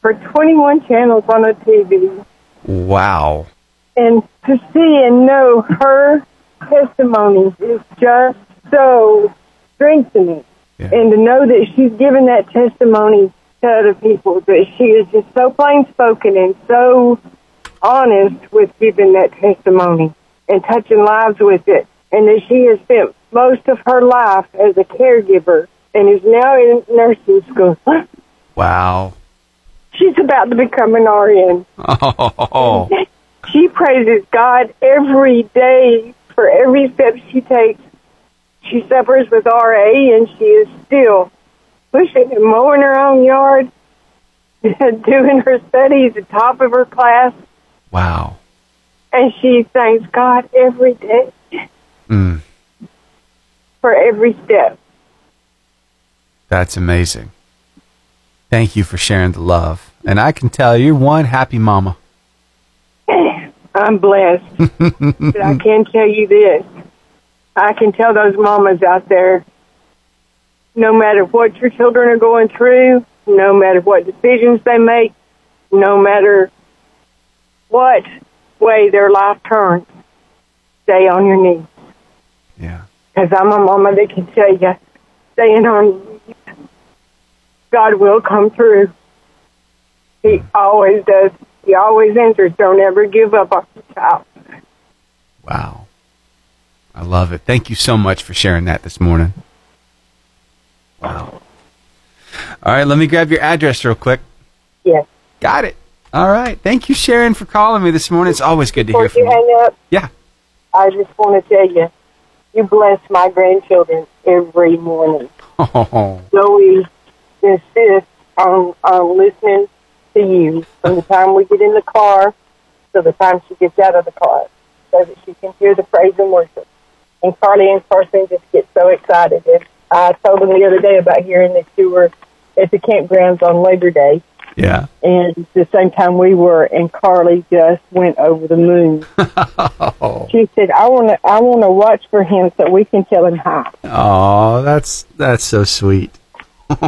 Speaker 11: for 21 channels on a TV
Speaker 1: Wow.
Speaker 11: and to see and know her testimony is just so strengthening. And to know that she's given that testimony to other people, that she is just so plain spoken and so honest with giving that testimony and touching lives with it. And that she has spent most of her life as a caregiver and is now in nursing school.
Speaker 1: Wow.
Speaker 11: She's about to become an RN.
Speaker 1: Oh.
Speaker 11: She praises God every day for every step she takes. She suffers with RA and she is still pushing and mowing her own yard, doing her studies at top of her class,
Speaker 1: Wow.
Speaker 11: and she thanks God every day
Speaker 1: Mm.
Speaker 11: for every step.
Speaker 1: That's amazing. Thank you for sharing the love. And I can tell you're one happy mama.
Speaker 11: I'm blessed. but I can tell you this. I can tell those mamas out there, no matter what your children are going through, no matter what decisions they make, no matter what way their life turns, stay on your knees.
Speaker 1: Yeah.
Speaker 11: Because I'm a mama that can tell you, staying on your knees, God will come through. He always does. He always answers. Don't ever give up on your child.
Speaker 1: Love it. Thank you so much for sharing that this morning. Wow. All right, let me grab your address real quick.
Speaker 11: Yes.
Speaker 1: Got it. All right. Thank you, Sharon, for calling me this morning. It's always good to hear from
Speaker 11: you Before
Speaker 1: you.
Speaker 11: hang up,
Speaker 1: Yeah.
Speaker 11: I just want to tell you, you bless my grandchildren every morning.
Speaker 1: Oh,
Speaker 11: Zoe insists on, on listening to you from the time we get in the car to the time she gets out of the car so that she can hear the praise and worship. And Carly and Carson just get so excited. And I told them the other day about hearing that you were at the campgrounds on Labor Day.
Speaker 1: yeah.
Speaker 11: And the same time we were, and Carly just went over the moon. oh. She said, "I want to, I want to watch for him so we can tell him hi."
Speaker 1: Oh, that's that's so sweet.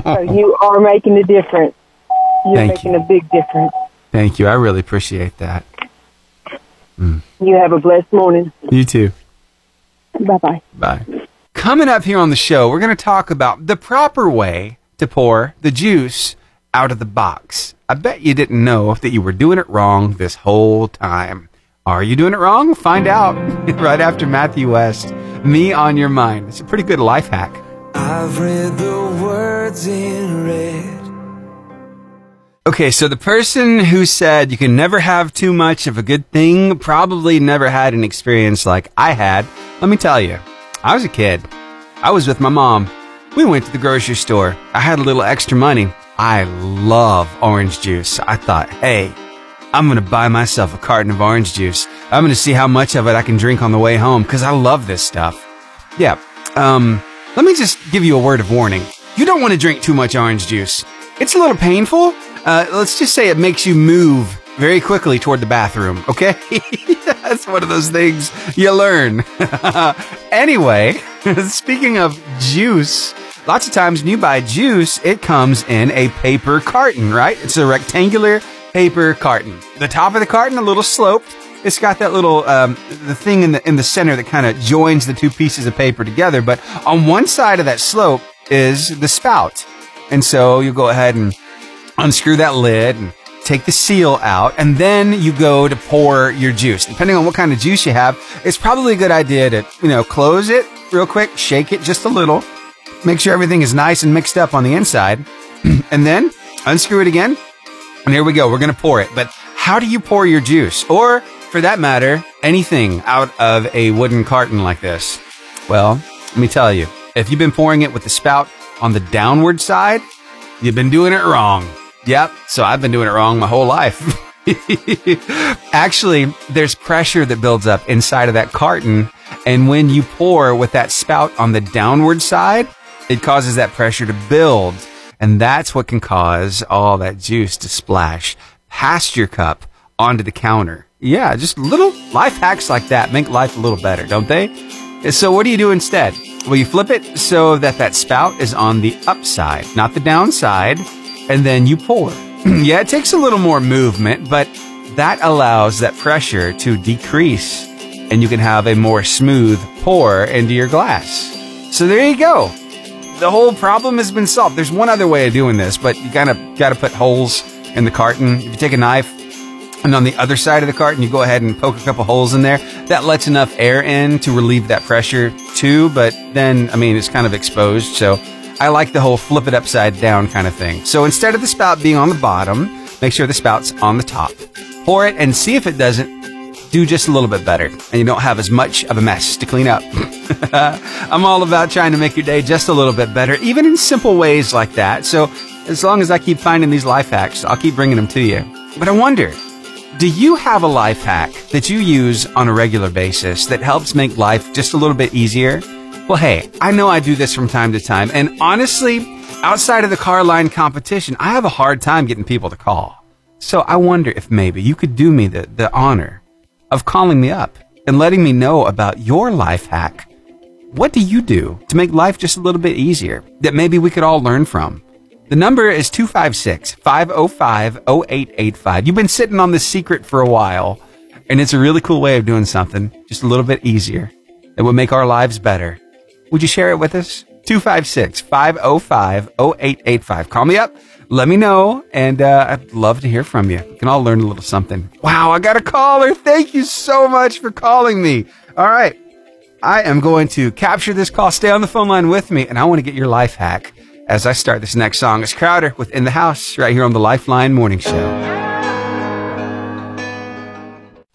Speaker 11: so you are making a difference. You're
Speaker 1: Thank
Speaker 11: making a big difference.
Speaker 1: Thank you. I really appreciate that. Mm.
Speaker 11: You have a blessed morning.
Speaker 1: You too.
Speaker 11: Bye bye.
Speaker 1: Bye. Coming up here on the show, we're going to talk about the proper way to pour the juice out of the box. I bet you didn't know that you were doing it wrong this whole time. Are you doing it wrong? Find out right after Matthew West. Me on your mind. It's a pretty good life hack.
Speaker 2: I've read the words in red.
Speaker 1: Okay, so the person who said you can never have too much of a good thing probably never had an experience like I had. Let me tell you, I was a kid. I was with my mom. We went to the grocery store. I had a little extra money. I love orange juice. I thought, hey, I'm going to buy myself a carton of orange juice. I'm going to see how much of it I can drink on the way home because I love this stuff. Yeah. Um, let me just give you a word of warning. You don't want to drink too much orange juice. It's a little painful. Uh, let's just say it makes you move very quickly toward the bathroom, okay? That's one of those things you learn. anyway, speaking of juice, lots of times when you buy juice, it comes in a paper carton, right? It's a rectangular paper carton. The top of the carton, a little sloped. It's got that little um, the thing in the in the center that kind of joins the two pieces of paper together. But on one side of that slope is the spout, and so you go ahead and unscrew that lid and take the seal out, and then you go to pour your juice. Depending on what kind of juice you have, it's probably a good idea to you know close it real quick, shake it just a little, make sure everything is nice and mixed up on the inside, and then unscrew it again, and here we go. We're going to pour it. But how do you pour your juice? Or, for that matter, anything out of a wooden carton like this? Well, let me tell you, if you've been pouring it with the spout on the downward side, you've been doing it wrong. Yep. So I've been doing it wrong my whole life. Actually, there's pressure that builds up inside of that carton. And when you pour with that spout on the downward side, it causes that pressure to build. And that's what can cause all that juice to splash past your cup onto the counter. Yeah, just little life hacks like that make life a little better, don't they? So what do you do instead? Well, you flip it so that that spout is on the upside, not the downside, and then you pour. yeah, it takes a little more movement, but that allows that pressure to decrease and you can have a more smooth pour into your glass. So there you go. The whole problem has been solved. There's one other way of doing this, but you kind of got to put holes in the carton. If you take a knife and on the other side of the carton, you go ahead and poke a couple holes in there. That lets enough air in to relieve that pressure too, but then, I mean, it's kind of exposed. So I like the whole flip it upside down kind of thing. So instead of the spout being on the bottom, make sure the spout's on the top. Pour it and see if it doesn't do just a little bit better and you don't have as much of a mess to clean up. I'm all about trying to make your day just a little bit better, even in simple ways like that. So as long as I keep finding these life hacks, I'll keep bringing them to you. But I wonder, do you have a life hack that you use on a regular basis that helps make life just a little bit easier? Well, hey, I know I do this from time to time, and honestly, outside of the car line competition, I have a hard time getting people to call. So I wonder if maybe you could do me the, the honor of calling me up and letting me know about your life hack. What do you do to make life just a little bit easier that maybe we could all learn from? The number is 256 505 0885. You've been sitting on this secret for a while, and it's a really cool way of doing something just a little bit easier that would make our lives better. Would you share it with us? 256 505 0885. Call me up. Let me know, and uh, I'd love to hear from you. We can all learn a little something. Wow, I got a caller. Thank you so much for calling me. All right. I am going to capture this call. Stay on the phone line with me, and I want to get your life hack as I start this next song. It's Crowder with In the House right here on the Lifeline Morning Show.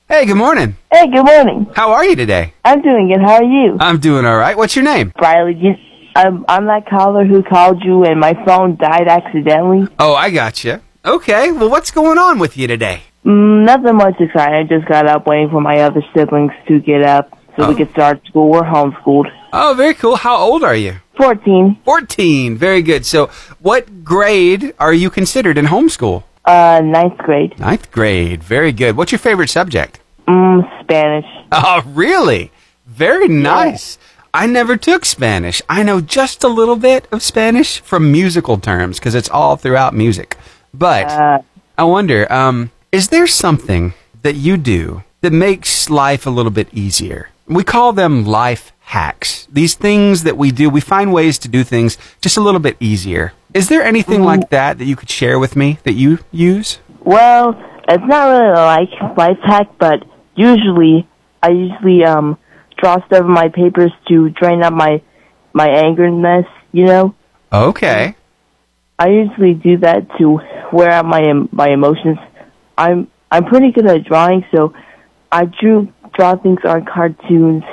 Speaker 1: Hey, good morning.
Speaker 12: Hey, good morning.
Speaker 1: How are you today?
Speaker 12: I'm doing good. How are you?
Speaker 1: I'm doing all right. What's your name?
Speaker 12: Riley. I'm, I'm that caller who called you and my phone died accidentally.
Speaker 1: Oh, I got you. Okay. Well, what's going on with you today?
Speaker 12: Mm, nothing much exciting. I just got up waiting for my other siblings to get up so we could start school. We're homeschooled.
Speaker 1: Oh, very cool. How old are you?
Speaker 12: 14.
Speaker 1: 14. Very good. So, what grade are you considered in homeschool?
Speaker 12: Uh, ninth grade.
Speaker 1: Ninth grade. Very good. What's your favorite subject?
Speaker 12: Mm, Spanish.
Speaker 1: Oh, really? Very nice. I never took Spanish. I know just a little bit of Spanish from musical terms because it's all throughout music. But
Speaker 12: Uh,
Speaker 1: I wonder, um, is there something that you do that makes life a little bit easier? We call them life hacks. These things that we do, we find ways to do things just a little bit easier. Is there anything like that that you could share with me that you use?
Speaker 12: Well, it's not really a like life hack, but usually I usually um draw stuff in my papers to drain out my my angerness. You know,
Speaker 1: Okay.
Speaker 12: I usually do that to wear out my my emotions. I'm I'm pretty good at drawing, so I drew draw things on cartoons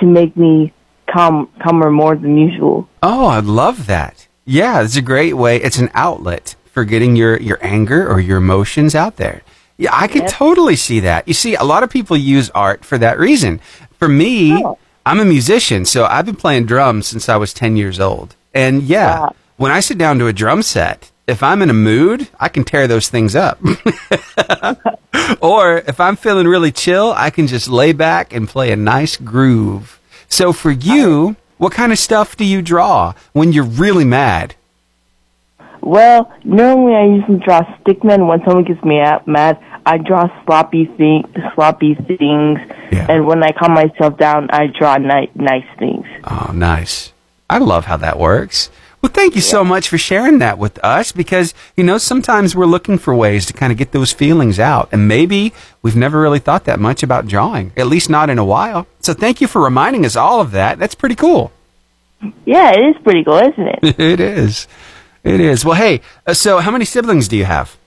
Speaker 12: to make me calm calmer more than usual.
Speaker 1: Oh, I love that. Yeah, it's a great way. It's an outlet for getting your, your anger or your emotions out there. Yeah, I could totally see that. You see, a lot of people use art for that reason. For me, oh. I'm a musician, so I've been playing drums since I was 10 years old. And yeah, when I sit down to a drum set, if I'm in a mood, I can tear those things up. or if I'm feeling really chill, I can just lay back and play a nice groove. So for you, what kind of stuff do you draw when you're really mad?
Speaker 12: Well, normally I usually draw stickmen when someone gets me mad. I draw sloppy thing, sloppy things, and when I calm myself down, I draw ni- nice things.
Speaker 1: Oh, nice. I love how that works. Well, thank you so much for sharing that with us because, you know, sometimes we're looking for ways to kind of get those feelings out. And maybe we've never really thought that much about drawing, at least not in a while. So thank you for reminding us all of that. That's pretty cool.
Speaker 12: Yeah, it is pretty cool, isn't it?
Speaker 1: it is. It is. Well, hey, uh, so how many siblings do you have?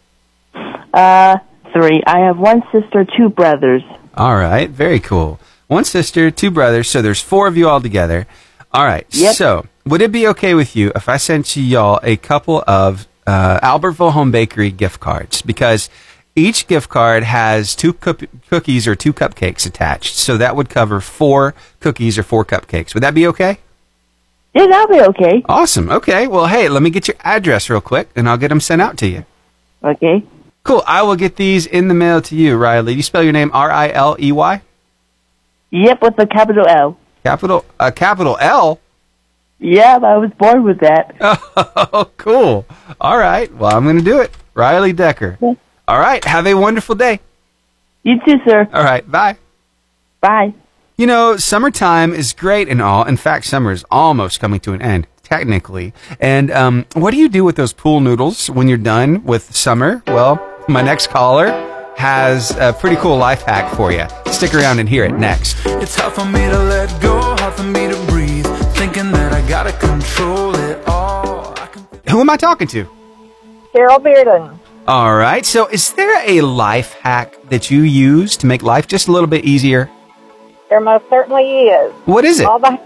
Speaker 12: Uh, three. I have one sister, two brothers.
Speaker 1: All right, very cool. One sister, two brothers, so there's four of you all together. All right,
Speaker 12: Yep.
Speaker 1: so would it be okay with you if I sent you y'all a couple of uh, Albertville Home Bakery gift cards? Because each gift card has two cup- cookies or two cupcakes attached, so that would cover four cookies or four cupcakes. Would that be okay?
Speaker 12: Yeah, that'll be okay.
Speaker 1: Awesome. Okay. Well, hey, let me get your address real quick, and I'll get them sent out to you.
Speaker 12: Okay.
Speaker 1: Cool. I will get these in the mail to you, Riley. Do you spell your name R I L E Y?
Speaker 12: Yep, with a capital L.
Speaker 1: Capital a capital L.
Speaker 12: Yeah, I was born with that.
Speaker 1: Oh, cool. All right. Well, I'm going to do it. Riley Decker. All right. Have a wonderful day.
Speaker 12: You too, sir.
Speaker 1: All right. Bye.
Speaker 12: Bye.
Speaker 1: You know, summertime is great and all. In fact, summer is almost coming to an end, technically. And um, what do you do with those pool noodles when you're done with summer? Well, my next caller has a pretty cool life hack for you. Stick around and hear it next.
Speaker 10: It's hard for me to let go, hard for me to breathe. Thinking that I gotta control it all.
Speaker 1: Who am I talking to?
Speaker 6: Carol Bearden.
Speaker 1: All right. So, is there a life hack that you use to make life just a little bit easier?
Speaker 6: There most certainly is.
Speaker 1: What is it?
Speaker 6: All the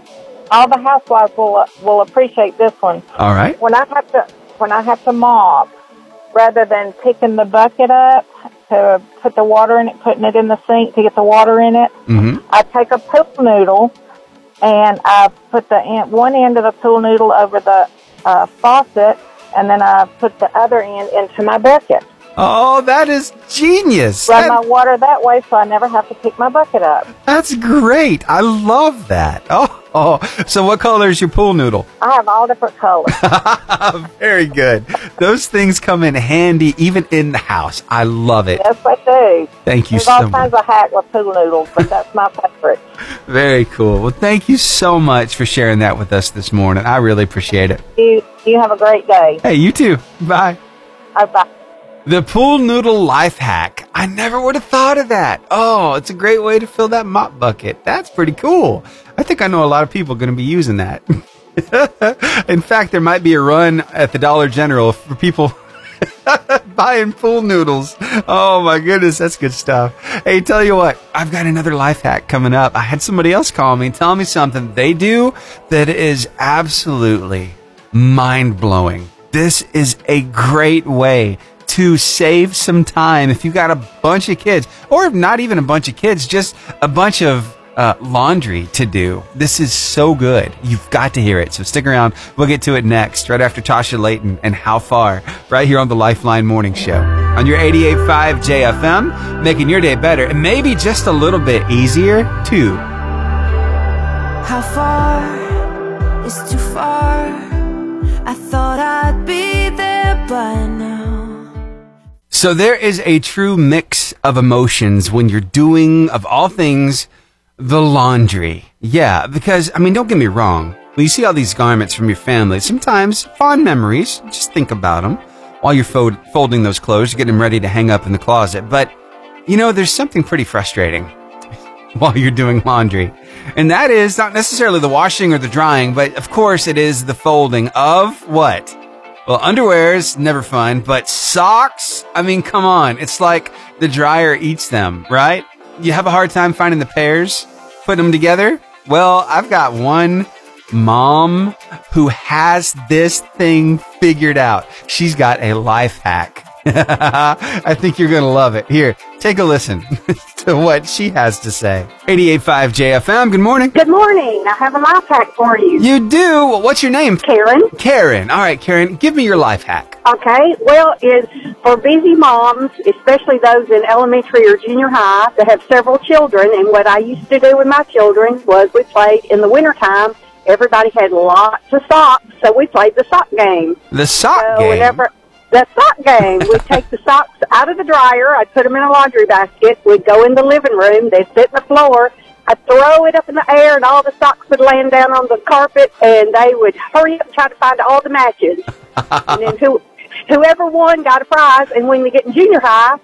Speaker 6: all the housewives will will appreciate this one.
Speaker 1: All right.
Speaker 6: When I have to when I have to mop, rather than picking the bucket up to put the water in it, putting it in the sink to get the water in it,
Speaker 1: Mm-hmm.
Speaker 6: I take a pool noodle and I put the end, one end of the pool noodle over the uh, faucet, and then I put the other end into my bucket.
Speaker 1: Oh, that is genius.
Speaker 6: Run
Speaker 1: That-
Speaker 6: my water that way, so I never have to pick my bucket up.
Speaker 1: that's great. I love that. Oh, oh. so what color is your pool noodle?
Speaker 6: I have all different colors.
Speaker 1: Very good. Those things come in handy even in the house. I love it.
Speaker 6: yes, I do.
Speaker 1: Thank you
Speaker 6: There's
Speaker 1: so
Speaker 6: all
Speaker 1: much.
Speaker 6: kinds of hack with pool noodles, but that's my favorite.
Speaker 1: Very cool. Well, thank you so much for sharing that with us this morning. I really appreciate it.
Speaker 6: You you have a great day.
Speaker 1: Hey, you too. Bye.
Speaker 6: Bye bye.
Speaker 1: The pool noodle life hack. I never would have thought of that. Oh, it's a great way to fill that mop bucket. That's pretty cool. I think I know a lot of people going to be using that. In fact, there might be a run at the Dollar General for people buying pool noodles. Oh my goodness, that's good stuff. Hey, tell you what, I've got another life hack coming up. I had somebody else call me and tell me something they do that is absolutely mind blowing. This is a great way to save some time if you've got a bunch of kids, or not even a bunch of kids, just a bunch of uh, laundry to do. This is so good. You've got to hear it. So stick around. We'll get to it next, right after Tasha Layton and How Far, right here on the Lifeline Morning Show. On your 88.5 JFM, making your day better and maybe just a little bit easier, too.
Speaker 3: How far is too far? I thought I'd be there now.
Speaker 1: So there is a true mix of emotions when you're doing, of all things, the laundry. Yeah, because, I mean, don't get me wrong. When you see all these garments from your family, sometimes fond memories, just think about them while you're fo- folding those clothes, getting them ready to hang up in the closet. But, you know, there's something pretty frustrating while you're doing laundry. And that is not necessarily the washing or the drying, but of course it is the folding of what? Well, underwear is never fun, but socks, I mean, come on. It's like the dryer eats them, right? You have a hard time finding the pairs, putting them together? Well, I've got one mom who has this thing figured out. She's got a life hack. I think you're going to love it. Here, take a listen to what she has to say. 88.5 JFM, good morning.
Speaker 13: Good morning. I have a life hack for you.
Speaker 1: You do? What's your name?
Speaker 13: Karen.
Speaker 1: Karen. All right, Karen, give me your life hack.
Speaker 13: Okay, well, it's for busy moms, especially those in elementary or junior high that have several children. And what I used to do with my children was we played in the wintertime. Everybody had lots of socks, so we played the sock game.
Speaker 1: The sock
Speaker 13: so
Speaker 1: game?
Speaker 13: whenever the sock game, we'd take the socks out of the dryer. I'd put them in a laundry basket. We'd go in the living room. They'd sit on the floor. I'd throw it up in the air, and all the socks would land down on the carpet, and they would hurry up and try to find all the matches. and then who, whoever won got a prize. And when you get in junior high,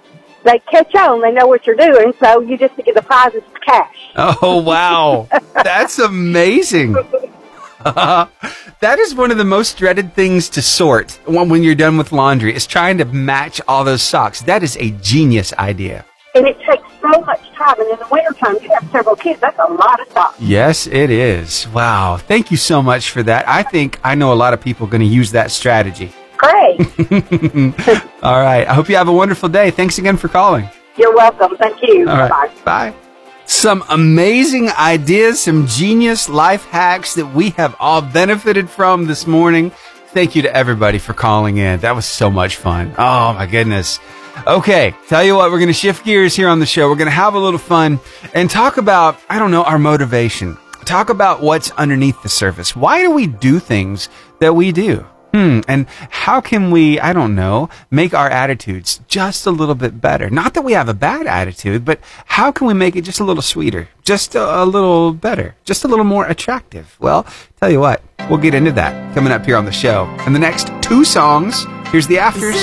Speaker 13: they catch on. They know what you're doing, so you just get the prizes cash.
Speaker 1: Oh, wow. That's amazing. that is one of the most dreaded things to sort when, when you're done with laundry is trying to match all those socks. That is a genius idea.
Speaker 13: And it takes so much time. And in the wintertime, you have several kids. That's a lot of socks.
Speaker 1: Yes, it is. Wow. Thank you so much for that. I think I know a lot of people going to use that strategy.
Speaker 13: Great.
Speaker 1: All right. I hope you have a wonderful day. Thanks again for calling.
Speaker 13: You're welcome. Thank you.
Speaker 1: All right.
Speaker 13: Bye.
Speaker 1: Bye. Some amazing ideas, some genius life hacks that we have all benefited from this morning. Thank you to everybody for calling in. That was so much fun. Oh my goodness. Okay, tell you what, we're going to shift gears here on the show. We're going to have a little fun and talk about, I don't know, our motivation. Talk about what's underneath the surface. Why do we do things that we do? Hmm, and how can we, I don't know, make our attitudes just a little bit better? Not that we have a bad attitude, but how can we make it just a little sweeter, just a, a little better, just a little more attractive? Well, tell you what, we'll get into that coming up here on the show. And the next two songs, here's the afters.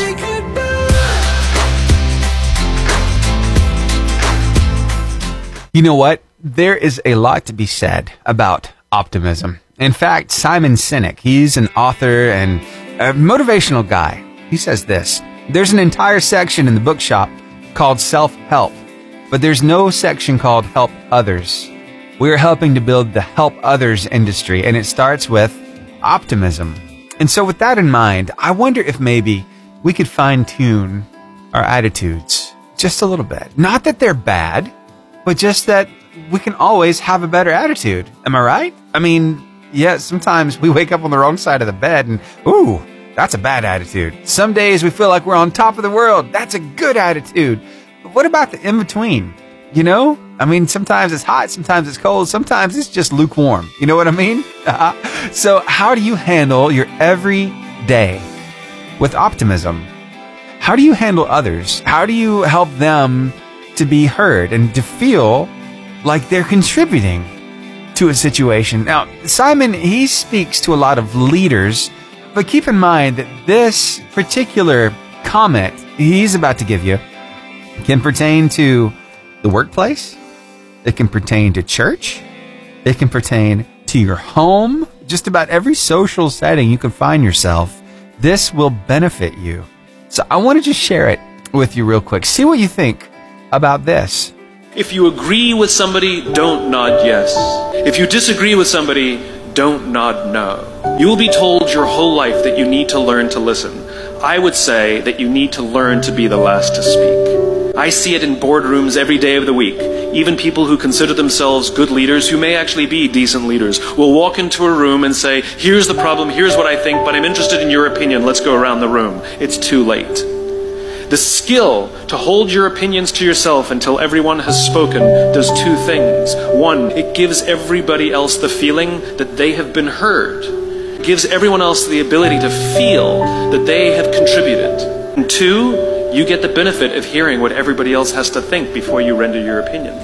Speaker 1: You know what? There is a lot to be said about optimism. In fact, Simon Sinek, he's an author and a motivational guy. He says this There's an entire section in the bookshop called Self Help, but there's no section called Help Others. We are helping to build the help others industry, and it starts with optimism. And so, with that in mind, I wonder if maybe we could fine tune our attitudes just a little bit. Not that they're bad, but just that we can always have a better attitude. Am I right? I mean, yeah, sometimes we wake up on the wrong side of the bed and, ooh, that's a bad attitude. Some days we feel like we're on top of the world. That's a good attitude. But what about the in between? You know? I mean, sometimes it's hot, sometimes it's cold, sometimes it's just lukewarm. You know what I mean? so, how do you handle your every day with optimism? How do you handle others? How do you help them to be heard and to feel like they're contributing to a situation. Now, Simon, he speaks to a lot of leaders, but keep in mind that this particular comment he's about to give you can pertain to the workplace, it can pertain to church, it can pertain to your home, just about every social setting you can find yourself. This will benefit you. So I want to share it with you real quick. See what you think about this.
Speaker 14: If you agree with somebody, don't nod yes. If you disagree with somebody, don't nod no. You will be told your whole life that you need to learn to listen. I would say that you need to learn to be the last to speak. I see it in boardrooms every day of the week. Even people who consider themselves good leaders, who may actually be decent leaders, will walk into a room and say, Here's the problem, here's what I think, but I'm interested in your opinion, let's go around the room. It's too late. The skill to hold your opinions to yourself until everyone has spoken does two things. One, it gives everybody else the feeling that they have been heard. It gives everyone else the ability to feel that they have contributed. And two, you get the benefit of hearing what everybody else has to think before you render your opinion.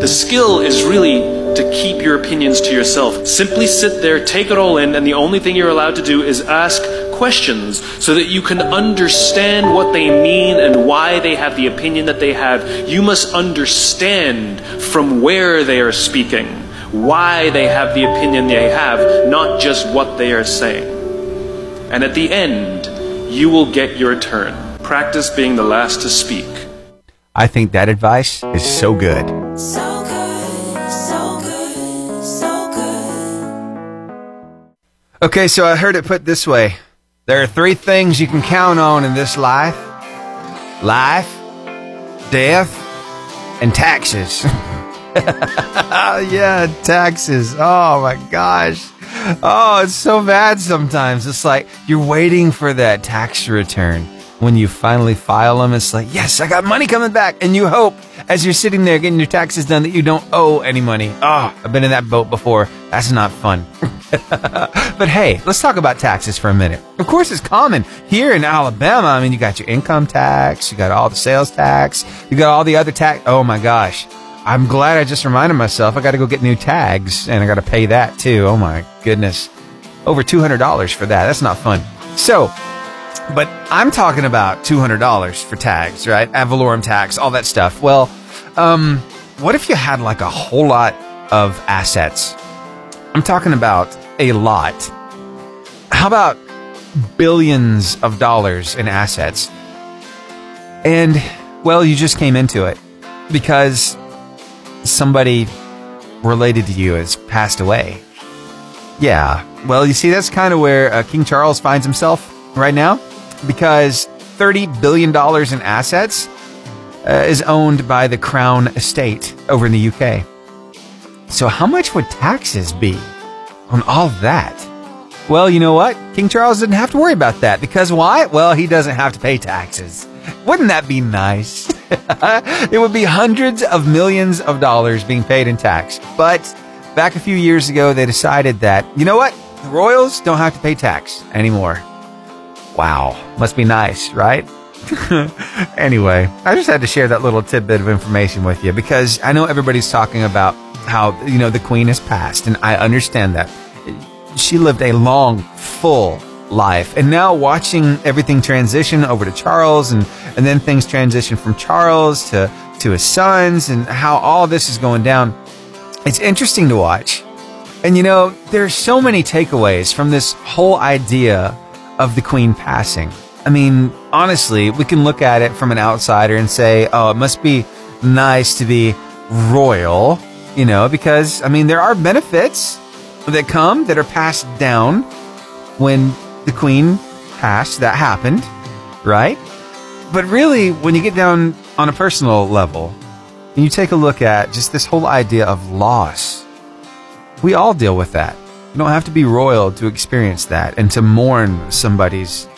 Speaker 14: The skill is really to keep your opinions to yourself. Simply sit there, take it all in, and the only thing you're allowed to do is ask questions so that you can understand what they mean and why they have the opinion that they have. You must understand from where they are speaking, why they have the opinion they have, not just what they are saying. And at the end, you will get your turn. Practice being the last to speak.
Speaker 1: I think that advice is so good.
Speaker 2: So good, so good, so good.
Speaker 1: Okay, so I heard it put this way there are three things you can count on in this life life, death, and taxes. yeah, taxes. Oh my gosh. Oh, it's so bad sometimes. It's like you're waiting for that tax return. When you finally file them, it's like, yes, I got money coming back. And you hope as you're sitting there getting your taxes done that you don't owe any money. Oh, I've been in that boat before. That's not fun. but hey, let's talk about taxes for a minute. Of course, it's common here in Alabama. I mean, you got your income tax, you got all the sales tax, you got all the other tax. Oh my gosh. I'm glad I just reminded myself I got to go get new tags and I got to pay that too. Oh my goodness. Over $200 for that. That's not fun. So, but I'm talking about $200 for tags, right? Ad valorem tax, all that stuff. Well, um, what if you had like a whole lot of assets? I'm talking about a lot How about billions of dollars in assets? And, well, you just came into it because somebody related to you has passed away. Yeah. Well, you see, that's kind of where uh, King Charles finds himself right now because $30 billion in assets uh, is owned by the Crown Estate over in the UK. So, how much would taxes be on all that? Well, you know what? King Charles didn't have to worry about that because why? Well, he doesn't have to pay taxes. Wouldn't that be nice? it would be hundreds of millions of dollars being paid in tax. But back a few years ago, they decided that, you know what? The royals don't have to pay tax anymore. Wow. Must be nice, right? anyway, I just had to share that little tidbit of information with you because I know everybody's talking about how, you know, the queen has passed, and I understand that. She lived a long, full life. And now watching everything transition over to Charles and, and then things transition from Charles to, to his sons and how all this is going down, it's interesting to watch. And you know, there's so many takeaways from this whole idea of the queen passing. I mean, honestly, we can look at it from an outsider and say, oh, it must be nice to be royal, you know, because, I mean, there are benefits that come that are passed down when the queen passed. That happened, right? But really, when you get down on a personal level, and you take a look at just this whole idea of loss, we all deal with that. You don't have to be royal to experience that and to mourn somebody's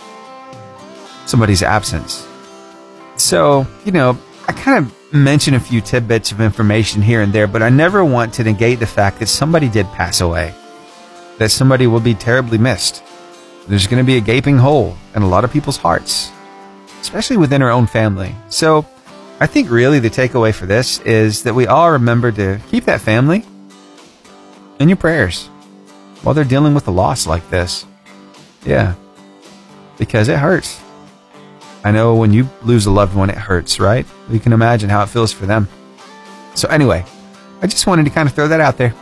Speaker 1: somebody's absence. So, you know, I kind of mention a few tidbits of information here and there, but I never want to negate the fact that somebody did pass away. That somebody will be terribly missed. There's going to be a gaping hole in a lot of people's hearts, especially within our own family. So, I think really the takeaway for this is that we all remember to keep that family in your prayers while they're dealing with a loss like this. Yeah. Because it hurts. I know when you lose a loved one, it hurts, right? You can imagine how it feels for them. So, anyway, I just wanted to kind of throw that out there.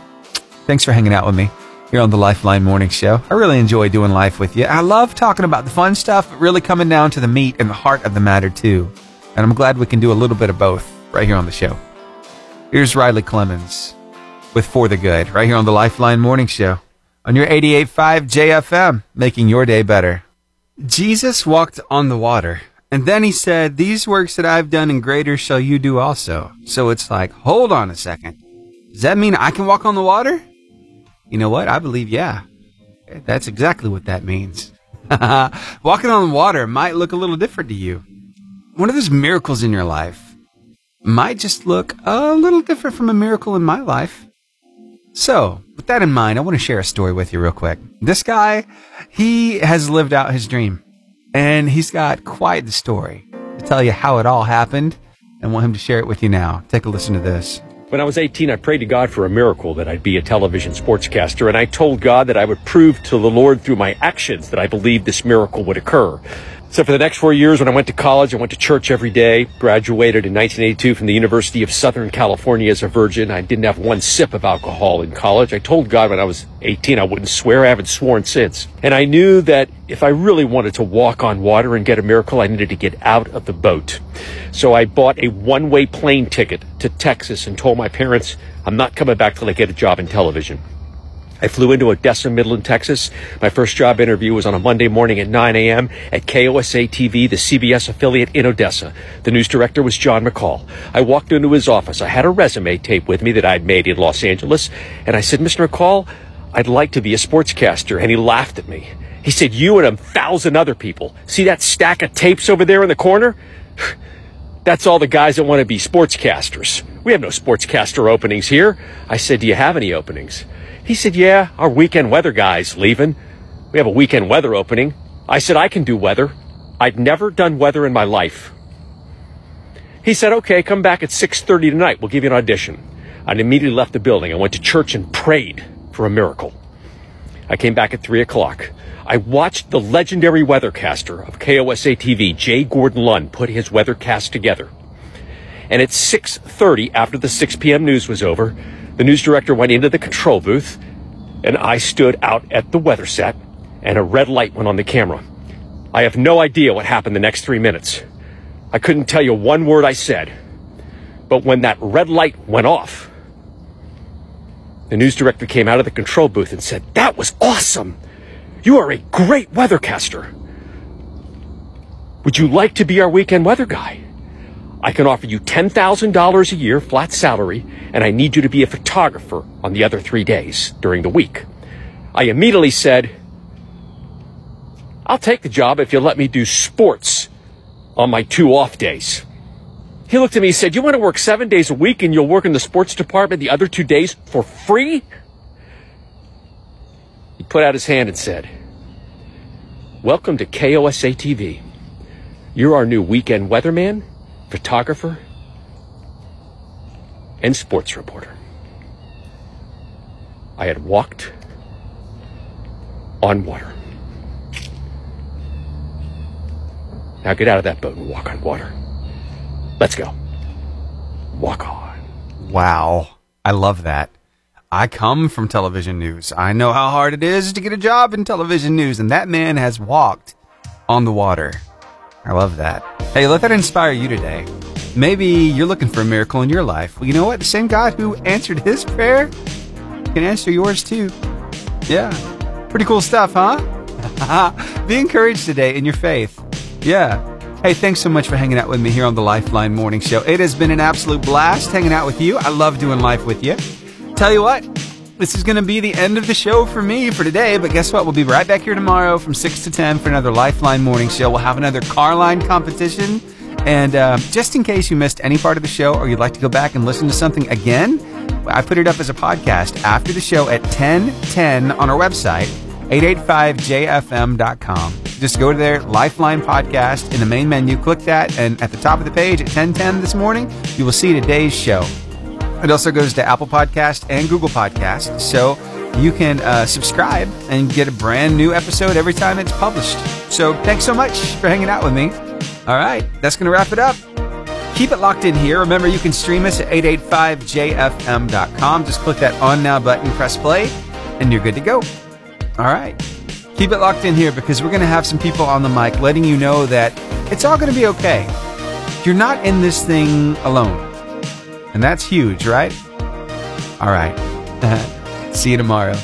Speaker 1: Thanks for hanging out with me here on the Lifeline Morning Show. I really enjoy doing life with you. I love talking about the fun stuff, but really coming down to the meat and the heart of the matter, too. And I'm glad we can do a little bit of both right here on the show. Here's Riley Clemmons with For the Good right here on the Lifeline Morning Show on your 88.5 JFM, making your day better. Jesus walked on the water. And then he said, These works that I've done and greater shall you do also. So it's like, hold on a second. Does that mean I can walk on the water? You know what? I believe, yeah. That's exactly what that means. Walking on the water might look a little different to you. One of those miracles in your life might just look a little different from a miracle in my life. So, with that in mind, I want to share a story with you real quick. This guy, he has lived out his dream and he's got quite the story to tell you how it all happened and want him to share it with you now. Take a listen to this.
Speaker 15: When I was 18, I prayed to God for a miracle that I'd be a television sportscaster, and I told God that I would prove to the Lord through my actions that I believed this miracle would occur. So for the next four years, when I went to college, I went to church every day, graduated in 1982 from the University of Southern California as a virgin. I didn't have one sip of alcohol in college. I told God when I was 18 I wouldn't swear. I haven't sworn since. And I knew that if I really wanted to walk on water and get a miracle, I needed to get out of the boat. So I bought a one-way plane ticket to Texas and told my parents, I'm not coming back till I get a job in television. I flew into Odessa, Midland, Texas. My first job interview was on a Monday morning at 9 a.m. at KOSA TV, the CBS affiliate in Odessa. The news director was John McCall. I walked into his office. I had a resume tape with me that I'd made in Los Angeles. And I said, Mr. McCall, I'd like to be a sportscaster. And he laughed at me. He said, you and a thousand other people. See that stack of tapes over there in the corner? That's all the guys that want to be sportscasters. We have no sportscaster openings here. I said, do you have any openings? He said, Yeah, our weekend weather guy's leaving. We have a weekend weather opening. I said, I can do weather. I'd never done weather in my life. He said, Okay, come back at 6:30 tonight. We'll give you an audition. I immediately left the building. I went to church and prayed for a miracle. I came back at 3 o'clock. I watched the legendary weathercaster of KOSA TV, Jay Gordon Lund, put his weathercast together. And at 6.30, after the 6 p.m. news was over, the news director went into the control booth, and I stood out at the weather set, and a red light went on the camera. I have no idea what happened the next three minutes. I couldn't tell you one word I said. But when that red light went off, the news director came out of the control booth and said, That was awesome! You are a great weathercaster. Would you like to be our weekend weather guy? I can offer you $10,000 a year flat salary, and I need you to be a photographer on the other three days during the week. I immediately said, I'll take the job if you'll let me do sports on my two off days. He looked at me and said, You want to work seven days a week and you'll work in the sports department the other two days for free? He put out his hand and said, Welcome to KOSA TV. You're our new weekend weatherman, photographer, and sports reporter. I had walked on water. Now get out of that boat and walk on water. Let's go. Walk on.
Speaker 1: Wow. I love that. I come from television news. I know how hard it is to get a job in television news, and that man has walked on the water. I love that. Hey, let that inspire you today. Maybe you're looking for a miracle in your life. Well, you know what? The same God who answered his prayer can answer yours too. Yeah. Pretty cool stuff, huh? Be encouraged today in your faith. Yeah. Hey, thanks so much for hanging out with me here on the Lifeline Morning Show. It has been an absolute blast hanging out with you. I love doing life with you. Tell you what, this is going to be the end of the show for me for today, but guess what? We'll be right back here tomorrow from 6 to 10 for another Lifeline Morning Show. We'll have another car line competition. And uh, just in case you missed any part of the show or you'd like to go back and listen to something again, I put it up as a podcast after the show at 1010 on our website, 885jfm.com. Just go to their Lifeline Podcast in the main menu, click that, and at the top of the page at 1010 this morning, you will see today's show. It also goes to Apple Podcast and Google Podcast, so you can uh, subscribe and get a brand new episode every time it's published. So thanks so much for hanging out with me. All right, that's going to wrap it up. Keep it locked in here. Remember, you can stream us at 885jfm.com. Just click that on now button, press play, and you're good to go. All right. Keep it locked in here because we're going to have some people on the mic letting you know that it's all going to be okay. You're not in this thing alone. And that's huge, right? All right. See you tomorrow.